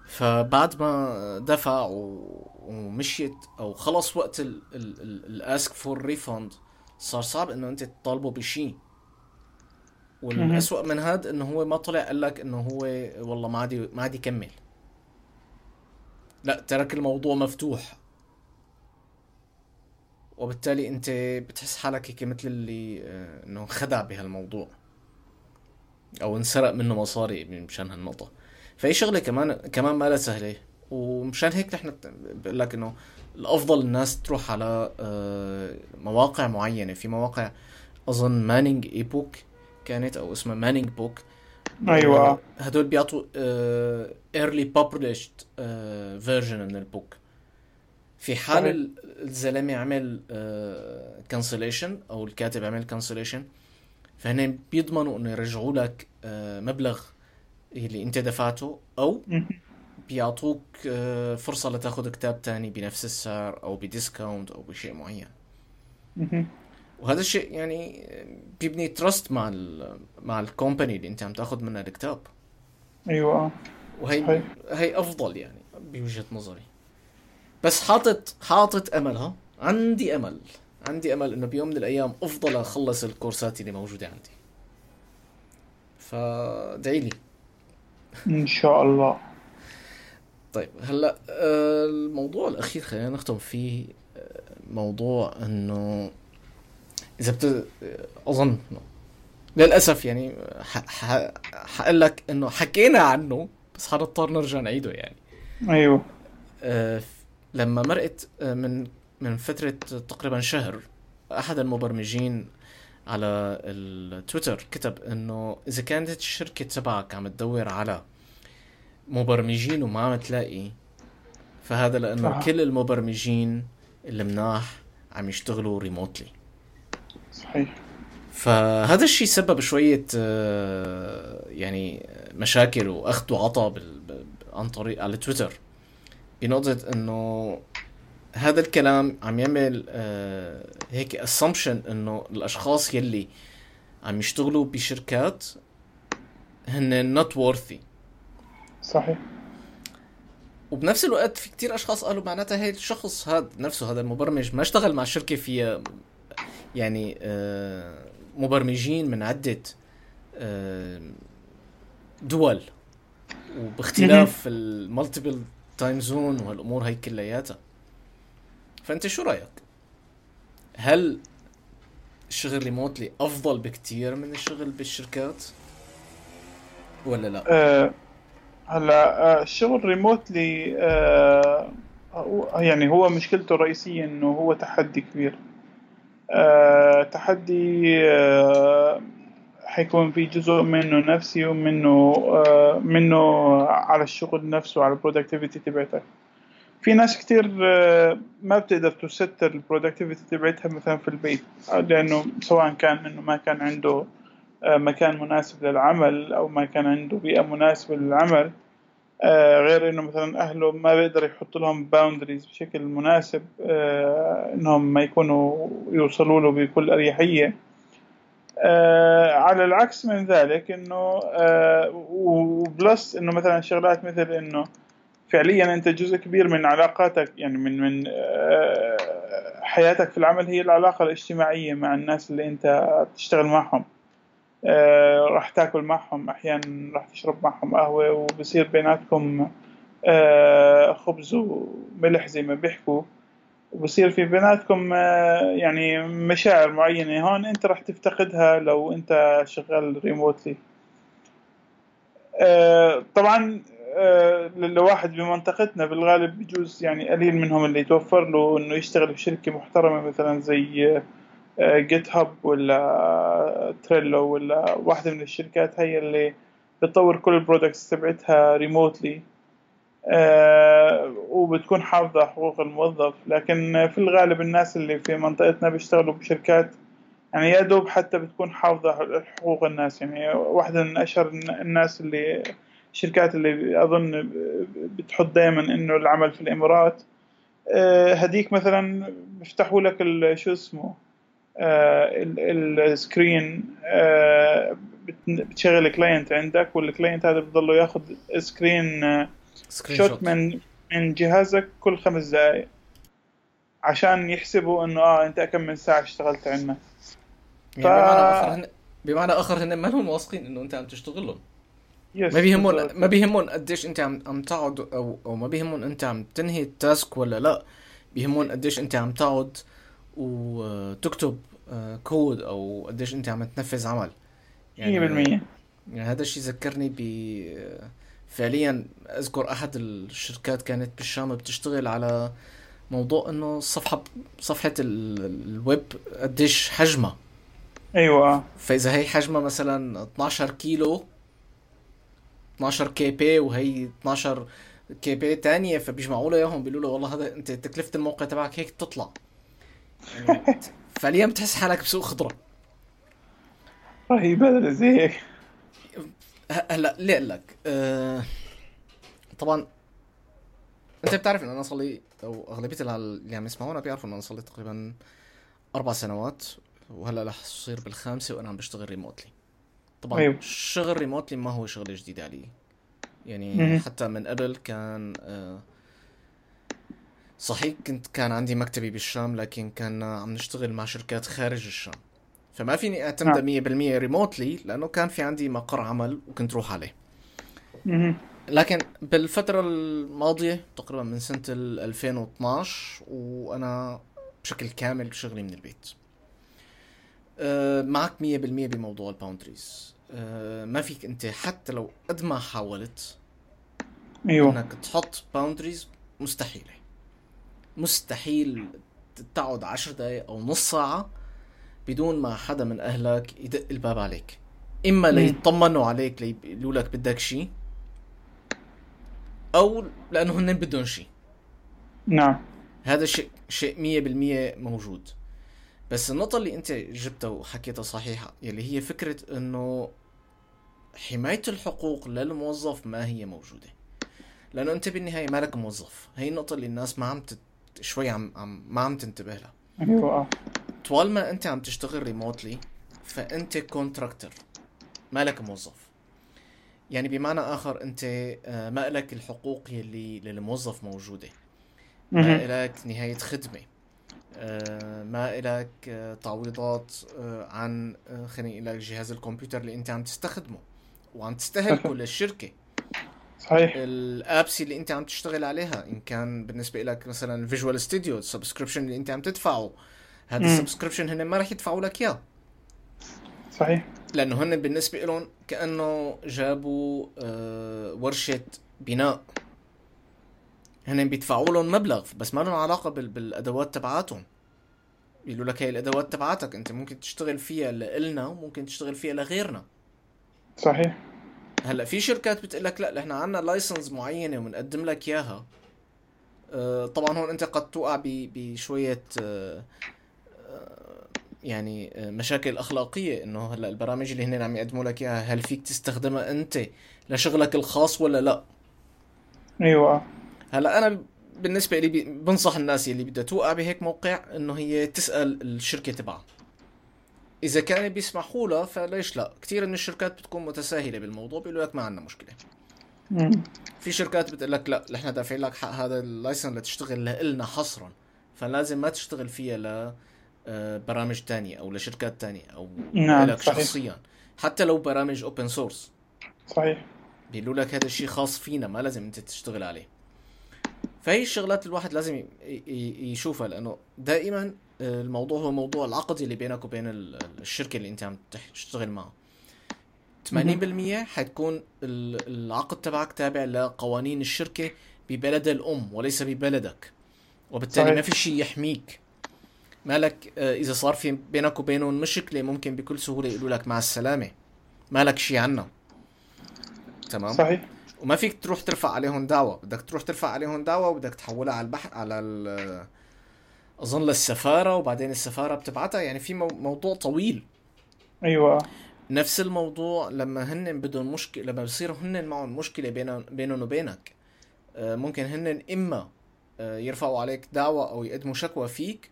فبعد ما دفع ومشيت أو خلص وقت ال ask for refund صار صعب إنه أنت تطالبه بشيء والاسوء من هذا إنه هو ما طلع قال لك إنه هو والله ما عادي ما عاد يكمل. لا ترك الموضوع مفتوح. وبالتالي انت بتحس حالك هيك مثل اللي آه، انه خدع بهالموضوع. أو انسرق منه مصاري مشان هالنقطة. فهي شغلة كمان كمان ما سهلة. ومشان هيك نحن بقول لك إنه الأفضل الناس تروح على آه، مواقع معينة. في مواقع أظن Manning ebook كانت أو اسمها Manning book. أيوه. هدول بيعطوا early published version من ال book. في حال الزلمة عمل cancellation آه، أو الكاتب عمل cancellation فهن بيضمنوا إنه يرجعوا لك آه، مبلغ اللي أنت دفعته أو بيعطوك آه، فرصة لتاخذ كتاب تاني بنفس السعر أو ب discount أو بشيء معين. وهذا الشيء يعني بيبني تراست مع ال مع الكومباني اللي أنت عم تاخذ منها الكتاب. أيوه. وهي هي أفضل يعني بوجهة نظري. بس حاطط حاطط املها عندي أمل. عندي أمل إنه بيوم من الأيام أفضل أخلص الكورسات اللي موجودة عندي. فادعي لي إن شاء الله. طيب هلأ آه، الموضوع الأخير خلينا نختم فيه آه، موضوع إنه إذا بت أظن للأسف يعني حقول لك إنه حكينا عنه بس حنضطر نرجع نعيده يعني. أيوه. آه لما مرقت آه، من من فترة تقريبا شهر أحد المبرمجين على التويتر كتب إنه إذا كانت الشركة تبعك عم تدور على مبرمجين وما عم تلاقي فهذا لأنه آه. كل المبرمجين المناح عم يشتغلوا ريموتلي صحيح. فهذا الشيء سبب شوية آه، يعني مشاكل وأخذ وعطى عن طريق على تويتر. بنقطة إنه هذا الكلام عم يعمل آه، هيك اسامبشن إنه الأشخاص يلي عم يشتغلوا بشركات هن not worthy صحيح. وبنفس الوقت في كتير أشخاص قالوا معناتها هي الشخص هذا نفسه هذا المبرمج ما اشتغل مع شركة فيها يعني آه، مبرمجين من عدة آه، دول. وباختلاف ال multiple time zone وهالامور هي كلياتها. فأنت شو رأيك؟ هل الشغل remotely أفضل بكتير من الشغل بالشركات؟ ولا لا؟ أه هلا آه، الشغل remotely أه يعني هو مشكلته الرئيسية إنه هو تحدي كبير. أه تحدي أه حيكون في جزء منه نفسي ومنه أه منه على الشغل نفسه على ال productivity تبعتك في ناس كتير آه، ما بتقدر تستر ال productivity تبعتها مثلا في البيت لأنه سواء كان إنه ما كان عنده آه، مكان مناسب للعمل أو ما كان عنده بيئة مناسبة للعمل آه، غير إنه مثلا أهله ما بيقدر يحط لهم boundaries بشكل مناسب إنهم ما يكونوا يوصلوا له بكل أريحية. على العكس من ذلك إنه و plus إنه مثلا شغلات مثل إنه فعليا أنت جزء كبير من علاقاتك يعني من من آه، حياتك في العمل هي العلاقة الاجتماعية مع الناس اللي أنت بتشتغل معهم. آه، راح تاكل معهم أحيانا راح تشرب معهم قهوة وبصير بيناتكم آه، خبز وملح زي ما بيحكوا. وبصير في بيناتكم يعني مشاعر معينة هون انت راح تفتقدها لو انت شغال ريموتلي طبعا آه، لواحد بمنطقتنا بالغالب بجوز يعني قليل منهم اللي يتوفر له انه يشتغل بشركة محترمة مثلا زي Git آه، Hub ولا Trello ولا واحدة من الشركات هي اللي بتطور كل ال products تبعتها remotely آه، وبتكون حافظة حقوق الموظف. لكن في الغالب الناس اللي في منطقتنا بيشتغلوا بشركات يعني يا دوب حتى بتكون حافظة حقوق الناس. يعني واحدة من أشهر الناس اللي الشركات اللي أظن بتحط دائما إنه العمل في الإمارات. آه، هديك مثلا بيفتحوا لك شو اسمه؟ آه، الـ screen. آه، بتشغل client عندك وال client هذا بضله ياخذ screenshot من من جهازك كل خمس دقائق عشان يحسبوا إنه آه أنت كم من ساعة اشتغلت عندنا. يعني ف... بمعنى اخر بمعنى آخر هن ما هم واثقين إنه أنت عم تشتغل لهم ما بيهمون ما بيهمون قديش أنت عم عم تقعد أو أو ما بيهمون أنت عم تنهي ال task ولا لا. بيهمون قديش أنت عم تقعد وتكتب كود أو قديش أنت عم تنفذ عمل. يعني 100% يعني هذا الشيء ذكرني ب فعليا أذكر أحد الشركات كانت بالشام بتشتغل على موضوع إنه الصفحه صفحة الويب قديش حجمها. أيوه فإذا هي حجمها مثلا 12 كيلو 12 KB وهي 12 KB ثانية فبيجمعوا له اياهم بيقولوا له والله هذا أنت تكلفة الموقع تبعك هيك تطلع يعني فعليا بتحس حالك بسوق خضره رهيبه زي هيك. هلا ليه أقول لك أه طبعا أنت بتعرف إن أنا صار لي أو أغلبية اللي عم يسمعونا بيعرفوا إن أنا صار لي تقريبا أربع سنوات وهلأ رح تصير بالخامسة وأنا عم بشتغل remotely طبعا أيوه. الشغل ريموتلي ما هو شغلة جديد علي يعني مم. حتى من قبل كان آه صحيح كنت كان عندي مكتبي بالشام لكن كان عم نشتغل مع شركات خارج الشام فما فيني اعتمد نعم. 100% ريموتلي لأنه كان في عندي مقر عمل وكنت روح عليه. لكن بالفترة الماضية تقريبا من سنة 2012 وأنا بشكل كامل شغلي من البيت. أه معك 100% بموضوع ال boundaries. أه ما فيك أنت حتى لو قد ما حاولت أيوه. إنك تحط boundaries مستحيلة. مستحيل تقعد عشر دقائق أو نص ساعة بدون ما حدا من أهلك يدق الباب عليك. إما ليطمنوا عليك ليقولوا لك بدك شيء أو لأنه هن بدهم شيء نعم. هذا شيء شيء 100% موجود. بس النقطة اللي أنت جبتها وحكيتها صحيحة يلي هي فكرة إنه حماية الحقوق للموظف ما هي موجودة. لأنه أنت بالنهاية مالك موظف. هي النقطة اللي الناس ما عم تت... شوي عم, عم ما عم تنتبه لها. أيوه. طوال ما انت عم تشتغل ريموتلي فانت كونتراكتر مالك موظف. يعني بمعنى آخر انت آه، ما لك الحقوق يلي للموظف موجودة. ما لك نهاية خدمة. آه، ما لك آه، تعويضات عن خليني أقول لك جهاز الكمبيوتر اللي انت عم تستخدمه. وعم تستهلكه للشركه صحيح. ال apps اللي انت عم تشتغل عليها إن كان بالنسبة لك مثلا Visual Studio ال subscription اللي انت عم تدفعه. هذا ال subscription هن ما راح يدفعوا لك إياه. صحيح. لأنه هن بالنسبة لهم كأنه جابوا آه ورشة بناء. هن بيدفعوا لهم مبلغ بس ما لهم علاقة بالأدوات تبعاتهم. بيقولوا لك هي الأدوات تبعاتك أنت ممكن تشتغل فيها لإلنا وممكن تشتغل فيها لغيرنا. صحيح. هلأ في شركات بتقول لك لا نحن عندنا لايسنس معينة وبنقدم لك إياها. آه طبعا هون أنت قد توقع بشوية آه يعني آه، مشاكل أخلاقية إنه هلأ البرامج اللي هن عم يقدموا لك إياها هل فيك تستخدمها أنت لشغلك الخاص ولا لأ؟ أيوه. هلأ أنا بالنسبة لي بنصح الناس اللي بدها توقع بهيك موقع إنه هي تسأل الشركة تبعها. إذا كانوا بيسمحوا لها فليش لأ؟ كثير من الشركات بتكون متساهلة بالموضوع بيقولوا لك ما عندنا مشكلة. مم. في شركات بتقول لك لأ نحن دافعين لك حق هذا اللايسنس لتشتغل لنا حصرا فلازم ما تشتغل فيها ل برامج تانية أو لشركات تانية أو نعم لك شخصيا. حتى لو برامج open source صحيح. بيقولوا لك هذا الشيء خاص فينا ما لازم أنت تشتغل عليه. فهي الشغلات الواحد لازم يشوفها لأنه دائما آه، الموضوع هو موضوع العقد اللي بينك وبين الشركة اللي أنت عم تشتغل معها. 80% حتكون العقد تبعك تابع لقوانين الشركة ببلد الأم وليس ببلدك. وبالتالي صحيح. ما في شيء يحميك. مالك آه، إذا صار في بينك وبينهم مشكلة ممكن بكل سهولة يقولوا لك مع السلامة. مالك شيء عنا. تمام؟ صحيح. وما فيك تروح ترفع عليهم دعوة. بدك تروح ترفع عليهم دعوة وبدك تحولها على البحر على أظن للسفارة وبعدين السفارة بتبعتها. يعني في موضوع طويل. أيوه. نفس الموضوع لما هن بدهم مشكلة لما بصير هن معهم مشكلة بينهم بينهم وبينك آه، ممكن هن إما آه، يرفعوا عليك دعوة أو يقدموا شكوى فيك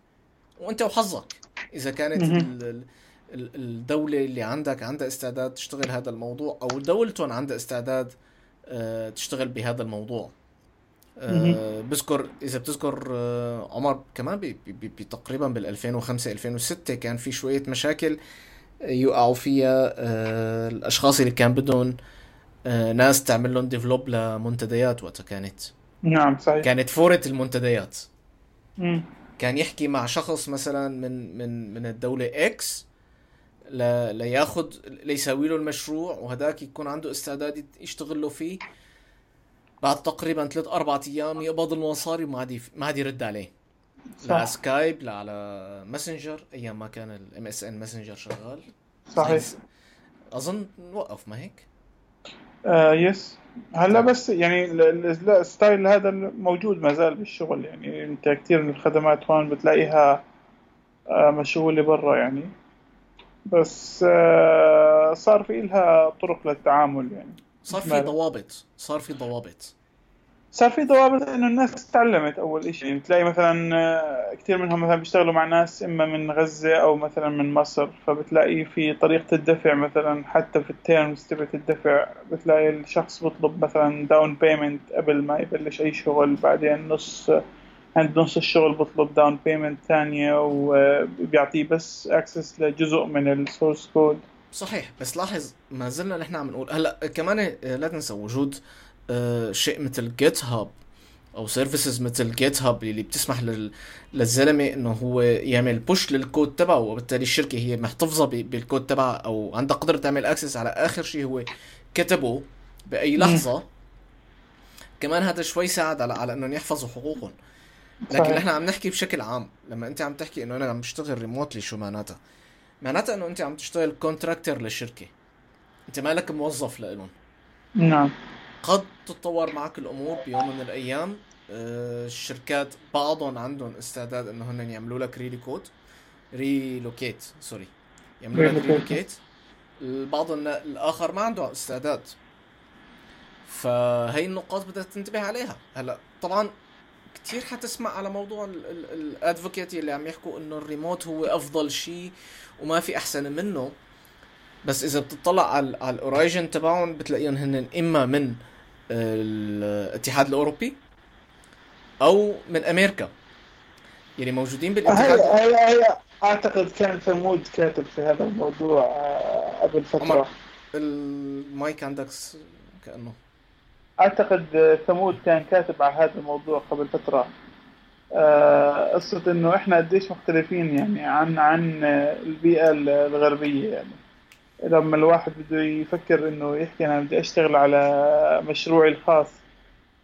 وأنت وحظك. إذا كانت الدولة اللي عندك عندها استعداد تشتغل هذا الموضوع أو دولتهم عندها استعداد آه، تشتغل بهذا الموضوع. آه، بذكر إذا بتذكر آه، عمر كمان تقريبا بال 2005 2006 كان في شوية مشاكل يوقعوا فيها الأشخاص اللي كان بدهم ناس تعمل لهم develop لمنتديات وقتها كانت. نعم صحيح. كانت فورة المنتديات. مم. كان يحكي مع شخص مثلا من من من الدولة X ل... لياخذ ليساوي له المشروع وهداك يكون عنده استعداد يشتغل له فيه. بعد تقريبا ثلاث أربع أيام يقبض المصاري وما عاد ما عاد يرد عليه. لا Skype لا على Messenger أيام ما كان ال MSN Messenger شغال. صحيح. أظن وقف ما هيك؟ آه yes هلا بس يعني ال style هذا موجود ما زال بالشغل يعني انت كثير من الخدمات هون بتلاقيها آه مشغولة برا يعني. بس آه صار في لها طرق للتعامل يعني. صار في ضوابط صار في ضوابط. صار في ضوابط إنه الناس تعلمت أول شيء يعني تلاقي مثلا آه، كثير منهم مثلا بيشتغلوا مع ناس إما من غزة أو مثلا من مصر. فبتلاقي في طريقة الدفع مثلا حتى في ال terms تبعت الدفع بتلاقي الشخص بيطلب مثلا down payment قبل ما يبلش أي شغل. بعدين نص عند نص الشغل بطلب down payment ثانية وبيعطيه بس access لجزء من ال source code صحيح. بس لاحظ ما زلنا نحن عم نقول. هلأ كمان آه، لا تنسى وجود آه، شيء مثل GitHub أو services مثل GitHub اللي بتسمح لل... للزلمة إنه هو يعمل push للكود تبعه وبالتالي الشركة هي محتفظة ب... بالكود تبعها أو عندها قدرة تعمل access على آخر شيء هو كتبه بأي لحظة. كمان هذا شوي ساعد على على إنهم يحفظوا حقوقهم. لكن نحن عم نحكي بشكل عام. لما أنت عم تحكي إنه أنا عم بشتغل remotely شو معناتها؟ معناتها إنه أنت عم تشتغل contractor للشركه أنت مالك موظف لهم نعم. قد تتطور معك الأمور بيوم من الأيام. آه، الشركات بعضهم عندهم استعداد إنه هن يعملوا لك relocate relocate sorry يعملوا لك relocate البعض الآخر ما عنده استعداد. فهي النقاط بدك تنتبه عليها. هلا طبعا كثير حتسمع على موضوع ال advocate اللي عم يحكوا إنه الريموت هو أفضل شيء وما في أحسن منه. بس إذا بتطلع على على ال origin تبعهم بتلاقيهم هن إما من الاتحاد الأوروبي أو من أمريكا. يعني موجودين بالاتحاد. هي هي أعتقد كان ثمود كاتب في هذا الموضوع آه، قبل فترة. المايك عندك كأنه. أعتقد ثمود كان كاتب على هذا الموضوع قبل فترة. آه، قصة إنه إحنا قديش مختلفين يعني عن عن البيئة الغربية يعني. لما الواحد بده يفكر إنه يحكي أنا بدي أشتغل على مشروعي الخاص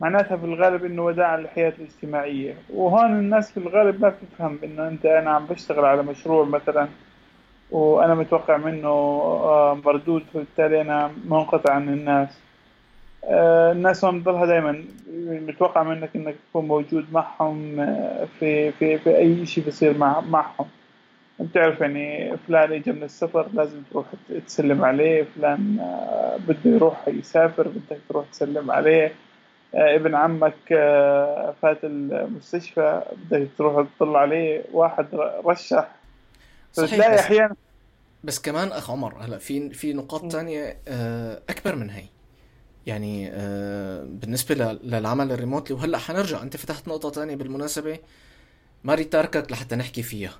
معناتها في الغالب إنه وداع الحياة الاجتماعية. وهون الناس في الغالب ما بتفهم إنه أنت أنا عم بشتغل على مشروع مثلا وأنا متوقع منه آه، مردود فبالتالي أنا منقطع عن الناس. آه، الناس هون بتضلها دائما متوقع منك إنك تكون موجود معهم آه، في في في أي شيء بصير مع معهم. بتعرف يعني فلان اجى من السفر لازم تروح تسلم عليه فلان آه، بده يروح يسافر بدك تروح تسلم عليه. آه، ابن عمك آه، فات المستشفى بدك تروح تطلع عليه. واحد رشح. صحيح بس, أحيانا. بس كمان أخ عمر هلأ في في نقاط ثانية أكبر من هي. يعني بالنسبة للعمل ال remotely وهلأ حنرجع أنت فتحت نقطة ثانية بالمناسبة ما تاركك لحتى نحكي فيها.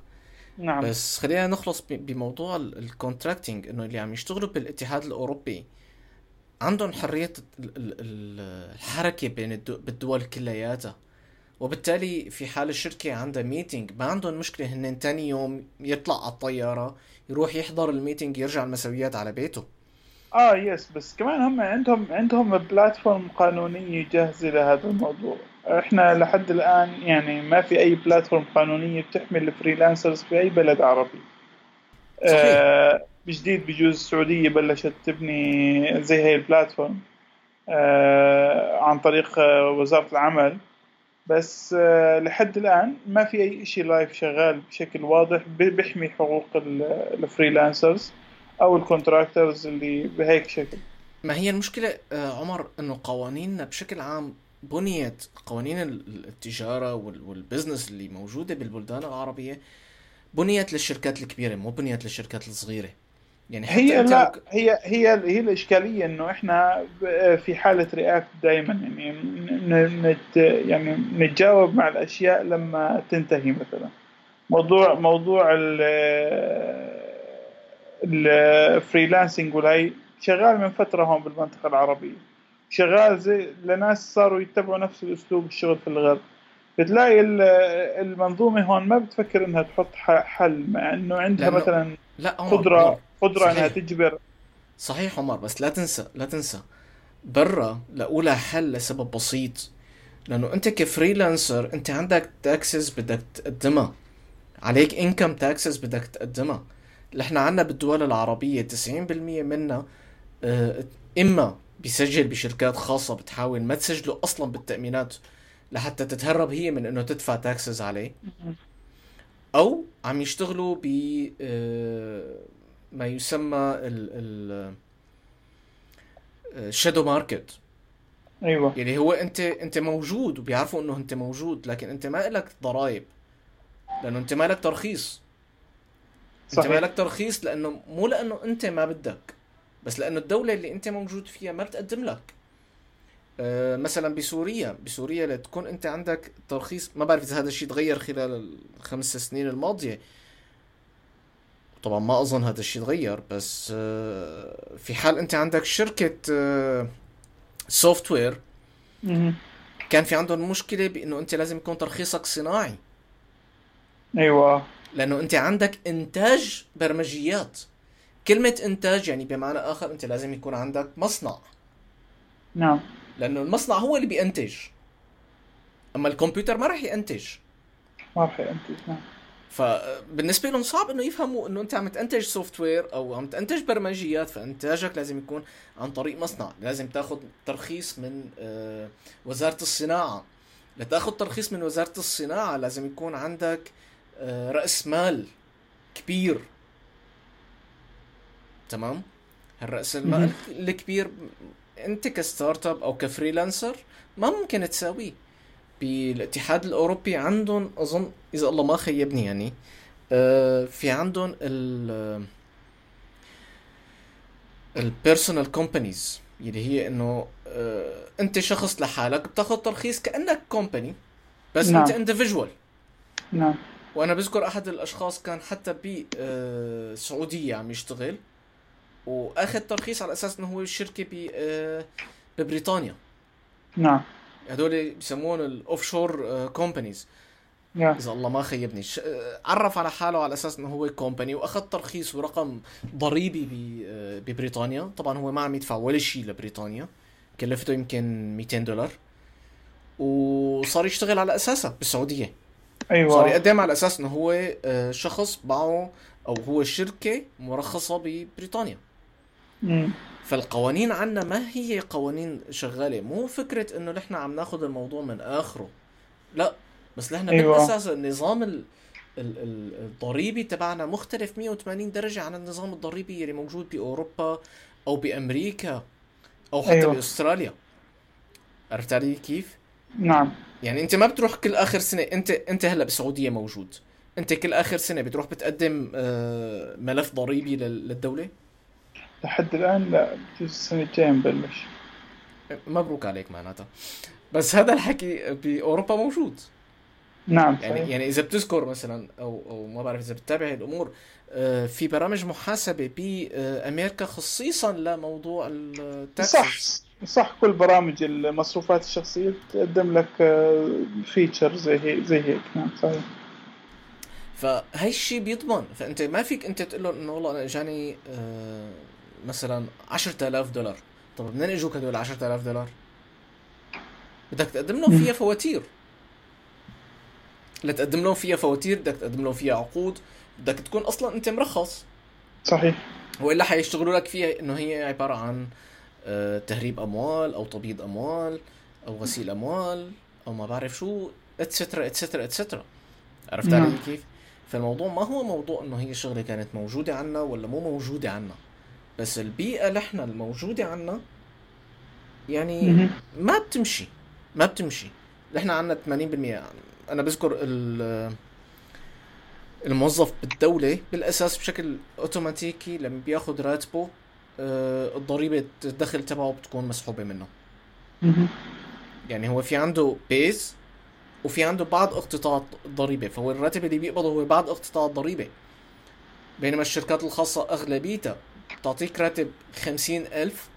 نعم. بس خلينا نخلص بموضوع ال contracting إنه اللي عم يشتغلوا بالاتحاد الأوروبي عندهم حرية الحركة بين بالدول كلياتها. وبالتالي في حال الشركة عندها meeting ما عندهم مشكلة هن تاني يوم يطلع على الطيارة يروح يحضر ال meeting يرجع المسا على بيته. آه yes بس كمان هم عندهم عندهم platform قانونية جاهزة لهذا الموضوع. إحنا لحد الآن يعني ما في أي platform قانونية بتحمي ال freelancers في اي بلد عربي. صحيح. آه بجديد بجوز السعودية بلشت تبني زي هي ال platform آه عن طريق آه وزارة العمل. بس آه لحد الآن ما في أي شيء live شغال بشكل واضح بيحمي حقوق ال freelancers أو ال contractors اللي بهيك شكل. ما هي المشكلة آه، عمر إنه قوانيننا بشكل عام بنيت قوانين التجارة وال business اللي موجودة بالبلدان العربية بنيت للشركات الكبيرة مو بنيت للشركات الصغيرة. يعني حتى هي لا هي هي هي الإشكالية إنه إحنا في حالة react دائما يعني نت يعني نتجاوب مع الأشياء لما تنتهي مثلا. موضوع موضوع ال freelancing والهي شغال من فترة هون بالمنطقة العربية. شغال زي لناس صاروا يتبعوا نفس الأسلوب الشغل في الغرب. بتلاقي المنظومة هون ما بتفكر إنها تحط حل مع إنه عندها مثلا لا قدره قدرة إنها صحيح. تجبر. صحيح عمر بس لا تنسى لا تنسى. برا لقولها حل لسبب بسيط. لأنه أنت ك freelancer أنت عندك taxes بدك تقدمها. عليك income taxes بدك تقدمها. إحنا عنا بالدول العربية 90% منها آه، إما بيسجل بشركات خاصة بتحاول ما تسجله أصلا بالتأمينات لحتى تتهرب هي من إنه تدفع taxes عليه. أو عم يشتغلوا ب آه، ما يسمى ال ال ال shadow market أيوه. يعني هو أنت أنت موجود وبيعرفوا إنه أنت موجود لكن أنت ما لك ضرائب لأنه أنت ما لك ترخيص. أنت ما صحيح. لك ترخيص لأنه مو لأنه أنت ما بدك. بس لأنه الدولة اللي أنت موجود فيها ما بتقدم لك. آه، مثلا بسوريا بسوريا لتكون أنت عندك ترخيص ما بعرف إذا هذا الشيء تغير خلال الخمس سنين الماضية. طبعا ما أظن هذا الشيء تغير بس آه، في حال أنت عندك شركة سوفت وير مهم. كان في عندهم مشكلة بأنه أنت لازم يكون ترخيصك صناعي. أيوه. لأنه أنت عندك إنتاج برمجيات. كلمة إنتاج يعني بمعنى آخر أنت لازم يكون عندك مصنع. نعم. لأنه المصنع هو اللي بينتج. أما الكمبيوتر ما راح ينتج. ما راح ينتج نعم. فبالنسبه لهم صعب إنه يفهموا إنه أنت عم تنتج software أو عم تنتج برمجيات فإنتاجك لازم يكون عن طريق مصنع. لازم تاخذ ترخيص من آه، وزارة الصناعة. لتاخذ ترخيص من وزارة الصناعة لازم يكون عندك آه، رأس مال كبير. تمام؟ هالراس المال. الكبير أنت ك startup أو ك freelancer ما ممكن تساويه. بالاتحاد الأوروبي عندهم أظن إذا الله ما خيبني يعني آه، في عندهم ال ال personal companies اللي هي إنه آه، أنت شخص لحالك بتاخذ ترخيص كأنك company بس نعم. انت individual نعم. وأنا بذكر أحد الأشخاص كان حتى بالسعوديه عم يشتغل. واخذ ترخيص على أساس إنه هو شركة ب آه، ببريطانيا. نعم. هدول بسموهم ال offshore companies إذا الله ما خيبني. آه، عرف على حاله على أساس إنه هو company وأخذ ترخيص ورقم ضريبي ب... آه، ببريطانيا. طبعا هو ما عم يدفع ولا شيء لبريطانيا. كلفته يمكن 200 دولار. وصار يشتغل على أساسها بالسعودية. صار أيوه يقدم على أساس إنه هو شخص معه أو هو شركة مرخصة ببريطانيا. مم. فالقوانين عنا ما هي قوانين شغالة مو فكرة إنه نحن عم ناخذ الموضوع من آخره لا بس نحن أيوة. بالأساس النظام ال... ال... ال- الضريبي تبعنا مختلف 180 درجة عن النظام الضريبي اللي موجود بأوروبا أو بأمريكا أو حتى أيوة. بأستراليا عرفت علي كيف؟ نعم يعني أنت ما بتروح كل آخر سنة أنت أنت هلأ بالسعوديه موجود أنت كل آخر سنة بتروح بتقدم آه، ملف ضريبي لل- للدولة لحد الآن لا السنة الجايه نبلش مبروك عليك معناتها. بس هذا الحكي باوروبا موجود. نعم يعني صحيح. يعني إذا بتذكر مثلا أو أو ما بعرف إذا بتتابع الأمور آه، في برامج محاسبة بامريكا خصيصا لموضوع التاكسز صح صح كل برامج المصروفات الشخصية تقدم لك feature زي هيك زي هيك. نعم صحيح. فهي الشيء بيضمن. فأنت ما فيك أنت تقول له إنه والله أنا اجاني آه، مثلا 10000 دولار. طب منين اجوك هدول 10000 دولار؟ بدك تقدم لهم فيها فواتير. لتقدم لهم فيها فواتير بدك تقدم لهم فيها عقود بدك تكون أصلا أنت مرخص. صحيح. وإلا حيشتغلوا لك فيها إنه هي عبارة عن آه، تهريب أموال أو تبييض أموال أو غسيل أموال أو ما بعرف شو اتسترا اتسترا اتسترا عرفت نعم. علي كيف؟ فالموضوع ما هو موضوع إنه هي شغله كانت موجودة عنا ولا مو موجودة عنا. بس البيئة اللي إحنا الموجودة عنا يعني. ما بتمشي ما بتمشي. نحن عنا 80% أنا بذكر ال- الموظف بالدولة بالأساس بشكل أوتوماتيكي لما بياخد راتبه آه، الضريبة الدخل تبعه بتكون مسحوبة منه. يعني هو في عنده بيز وفي عنده بعض اقتطاع ضريبة فهو الراتب اللي بيقبضه هو بعض اقتطاع ضريبة بينما الشركات الخاصة أغلبيتها بتعطيك راتب خمسين ألف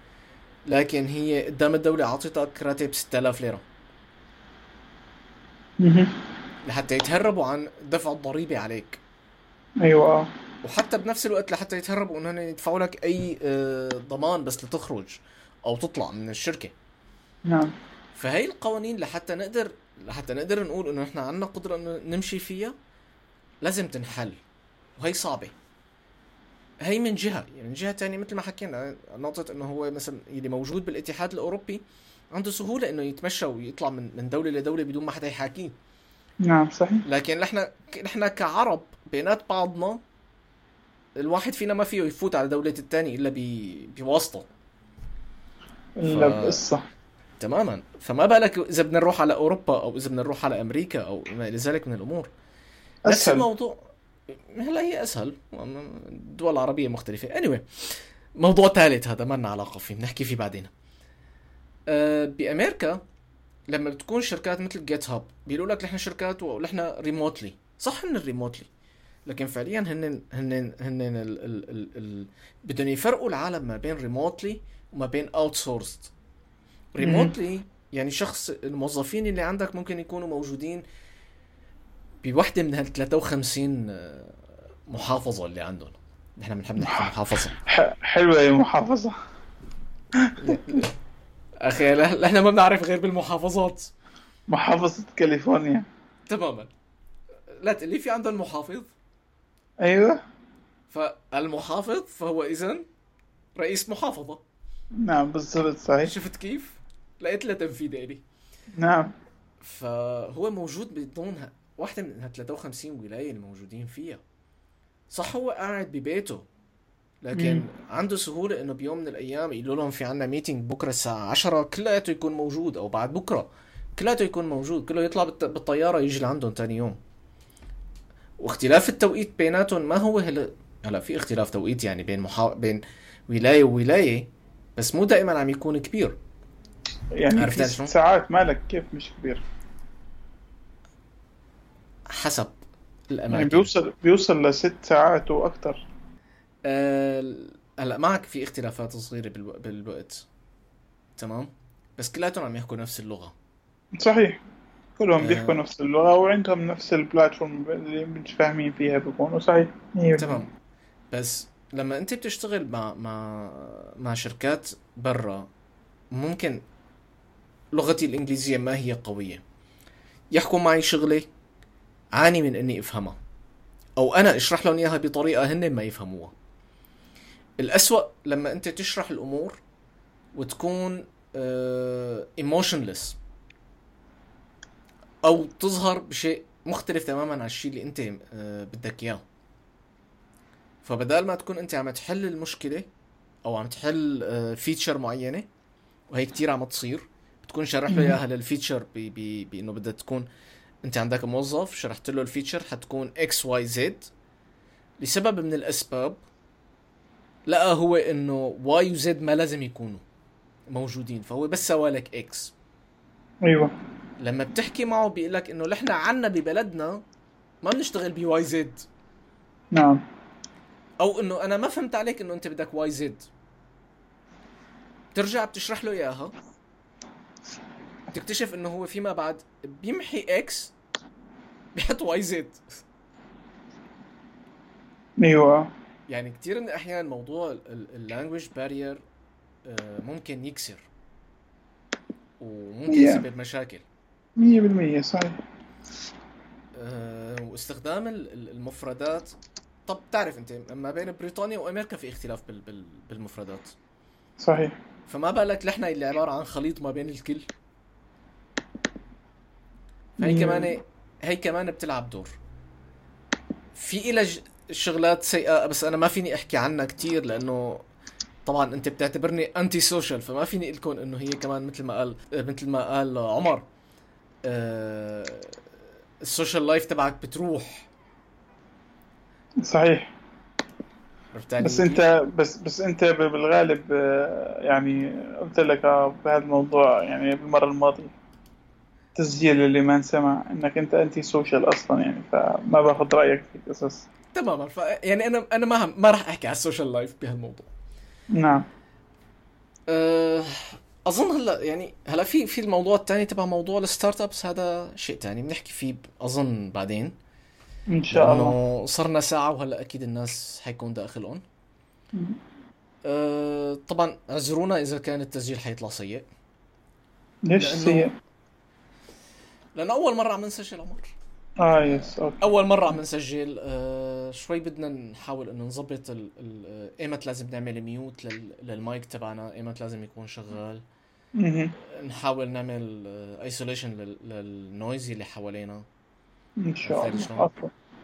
لكن هي قدام الدولة عطيتك راتب ستة آلاف ليرة. مهم. لحتى يتهربوا عن دفع الضريبة عليك. أيوه وحتى بنفس الوقت لحتى يتهربوا انهم يدفعوا لك أي آه، ضمان بس لتخرج أو تطلع من الشركة. نعم. فهي القوانين لحتى نقدر لحتى نقدر نقول إنه إحنا عندنا قدرة إنه نمشي فيها لازم تنحل وهي صعبة. هي من جهة يعني من جهة ثانية مثل ما حكينا نقطة إنه هو مثلا اللي موجود بالاتحاد الأوروبي عنده سهولة إنه يتمشى ويطلع من من دولة لدوله بدون ما حدا يحاكيه. نعم صحيح. لكن نحن نحن كعرب بينات بعضنا الواحد فينا ما فيه يفوت على دولة الثاني إلا بواسطة. إلا ف... بقصة. تماما. فما بالك إذا بدنا نروح على أوروبا أو إذا بدنا نروح على أمريكا أو ما إلى ذلك من الأمور. أسهل. نفس الموضوع. هلا هي أسهل. الدول العربية مختلفة. Anyway موضوع ثالث هذا ما لنا علاقة فيه بنحكي فيه بعدين. أه بأمريكا لما بتكون شركات مثل GitHub بيقولوا لك نحن شركات ونحن remotely صح إن remotely لكن فعليا هن هن هن ال ال ال ال بدهم يفرقوا العالم ما بين remotely وما بين outsourced remotely يعني شخص الموظفين اللي عندك ممكن يكونوا موجودين بوحدة من هال 53 آه، محافظة اللي عندهم. نحن بنحب نحكي محافظة. حلوة يا محافظة. أخي نحن ما بنعرف غير بالمحافظات. محافظة كاليفورنيا. تماما. لا تقول لي في عندهم محافظ. أيوه. فالمحافظ فهو اذا رئيس محافظة. نعم بالضبط صحيح. شفت كيف؟ لقيت لها تنفيذ إلي. نعم. فهو موجود بضمن واحدة من 53 ولاية الموجودين فيها. صح هو قاعد ببيته لكن مم. عنده سهولة إنه بيوم من الأيام يقولوا لهم في عنا ميتنج بكرة الساعة 10 كلياته يكون موجود أو بعد بكرة كلياته يكون موجود كله يطلع بالطيارة يجي لعندهم تاني يوم. واختلاف التوقيت بيناتهم ما هو هلا هلا في اختلاف توقيت يعني بين محا... بين ولاية وولاية بس مو دائما عم يكون كبير. يعني عرفت في ساعات مالك كيف مش كبير؟ حسب الاماكن يعني بيوصل بيوصل لست ساعات وأكثر أه... هلا معك في اختلافات صغيرة بالو... بالوقت. تمام؟ بس كلياتهم عم يحكوا نفس اللغة. صحيح. كلهم آه. بيحكوا نفس اللغة وعندهم نفس البلاتفورم اللي مش فاهمين فيها بيكونوا صحيح تمام. بس لما أنت بتشتغل مع مع مع شركات برا ممكن لغتي الإنجليزية ما هي قوية. يحكوا معي شغلة عاني من إني أفهمها. أو أنا أشرح لهم إياها بطريقة هن ما يفهموها. الأسوأ لما أنت تشرح الأمور وتكون ايموشنلس uh, أو تظهر بشيء مختلف تماما عن الشيء اللي أنت آه، بدك إياه. فبدال ما تكون أنت عم تحل المشكلة أو عم تحل feature آه، معينة وهي كتير عم تصير بتكون شرح له إياها لل feature بإنه بدها تكون انت عندك موظف شرحت له ال feature حتكون X Y Z لسبب من الأسباب لقى هو إنه Y و Z ما لازم يكونوا موجودين فهو بس سوى لك X أيوه. لما بتحكي معه بيقول لك إنه نحن عنا ببلدنا ما بنشتغل ب Y Z. نعم. أو إنه أنا ما فهمت عليك إنه أنت بدك Y Z. بترجع بتشرح له إياها. بتكتشف إنه هو فيما بعد بيمحي X بيحط Y Z أيوه. يعني كثير من الأحيان موضوع ال language barrier آه، ممكن يكسر وممكن يسبب مشاكل. مية بالمية صحيح. أه واستخدام المفردات. طب تعرف أنت ما بين بريطانيا وأمريكا في اختلاف بال بال بالمفردات. صحيح. فما بالك نحن اللي عبارة عن خليط ما بين الكل؟ هي كمان هي كمان بتلعب دور. في إلى شغلات سيئة بس أنا ما فيني أحكي عنها كتير لأنه طبعا أنت بتعتبرني أنتي سوشيال فما فيني لكم إنه هي كمان مثل ما قال مثل ما قال عمر. آه، ال social life تبعك بتروح. صحيح. بس انت بس بس أنت بالغالب آه، يعني قلت لك آه، بهذا الموضوع يعني بالمرة الماضية. تسجيل اللي ما انسمع انك انت anti social أصلا يعني فما باخذ رأيك في قصص تماما. ف يعني أنا أنا ما ما راح أحكي على ال social life بهالموضوع. نعم. أه أظن هلا يعني هلا في في الموضوع الثاني تبع موضوع ال startups هذا شيء ثاني بنحكي فيه أظن بعدين. إن شاء الله. صرنا ساعة وهلا أكيد الناس حيكون داخلهم. أه طبعا اعذرونا إذا كان التسجيل حيطلع سيء. ليش سيء؟ لأنه أول مرة عم نسجل عمر آه yes okay أول مرة عم نسجل آه شوي بدنا نحاول إنه نظبط آه، إيمت لازم نعمل mute لل- للمايك تبعنا. إيمت لازم يكون شغال. نحاول نعمل isolation لل noise اللي حوالينا. إن شاء الله.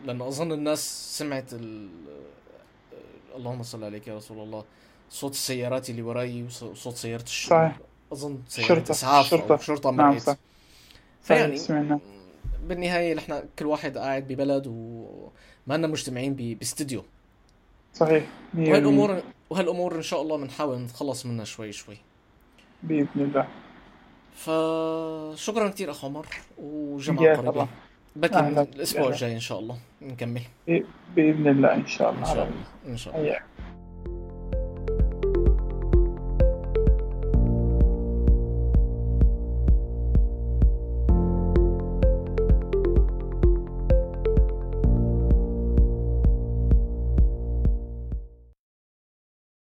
لأنه أظن الناس سمعت ال... آه، اللهم صل عليك يا رسول الله. صوت السيارات اللي وراي وص- وصوت سيارة الش... صحيح. أظن سيارة شرطة. اسعاف شرطة. أو شرطة. نعم مرقت صح. فيعني سمعنا بالنهاية نحن كل واحد قاعد ببلد وما لنا مجتمعين باستديو صحيح. 100% وهالامور وهالأمور إن شاء الله بنحاول نتخلص منها شوي شوي. بإذن الله. فشكرا كثير أخ عمر قريبة الله. بكي أهلا. الأسبوع. الجاي إن شاء الله نكمل. بإذن الله إن شاء إن الله شاء على الله. إن شاء الله.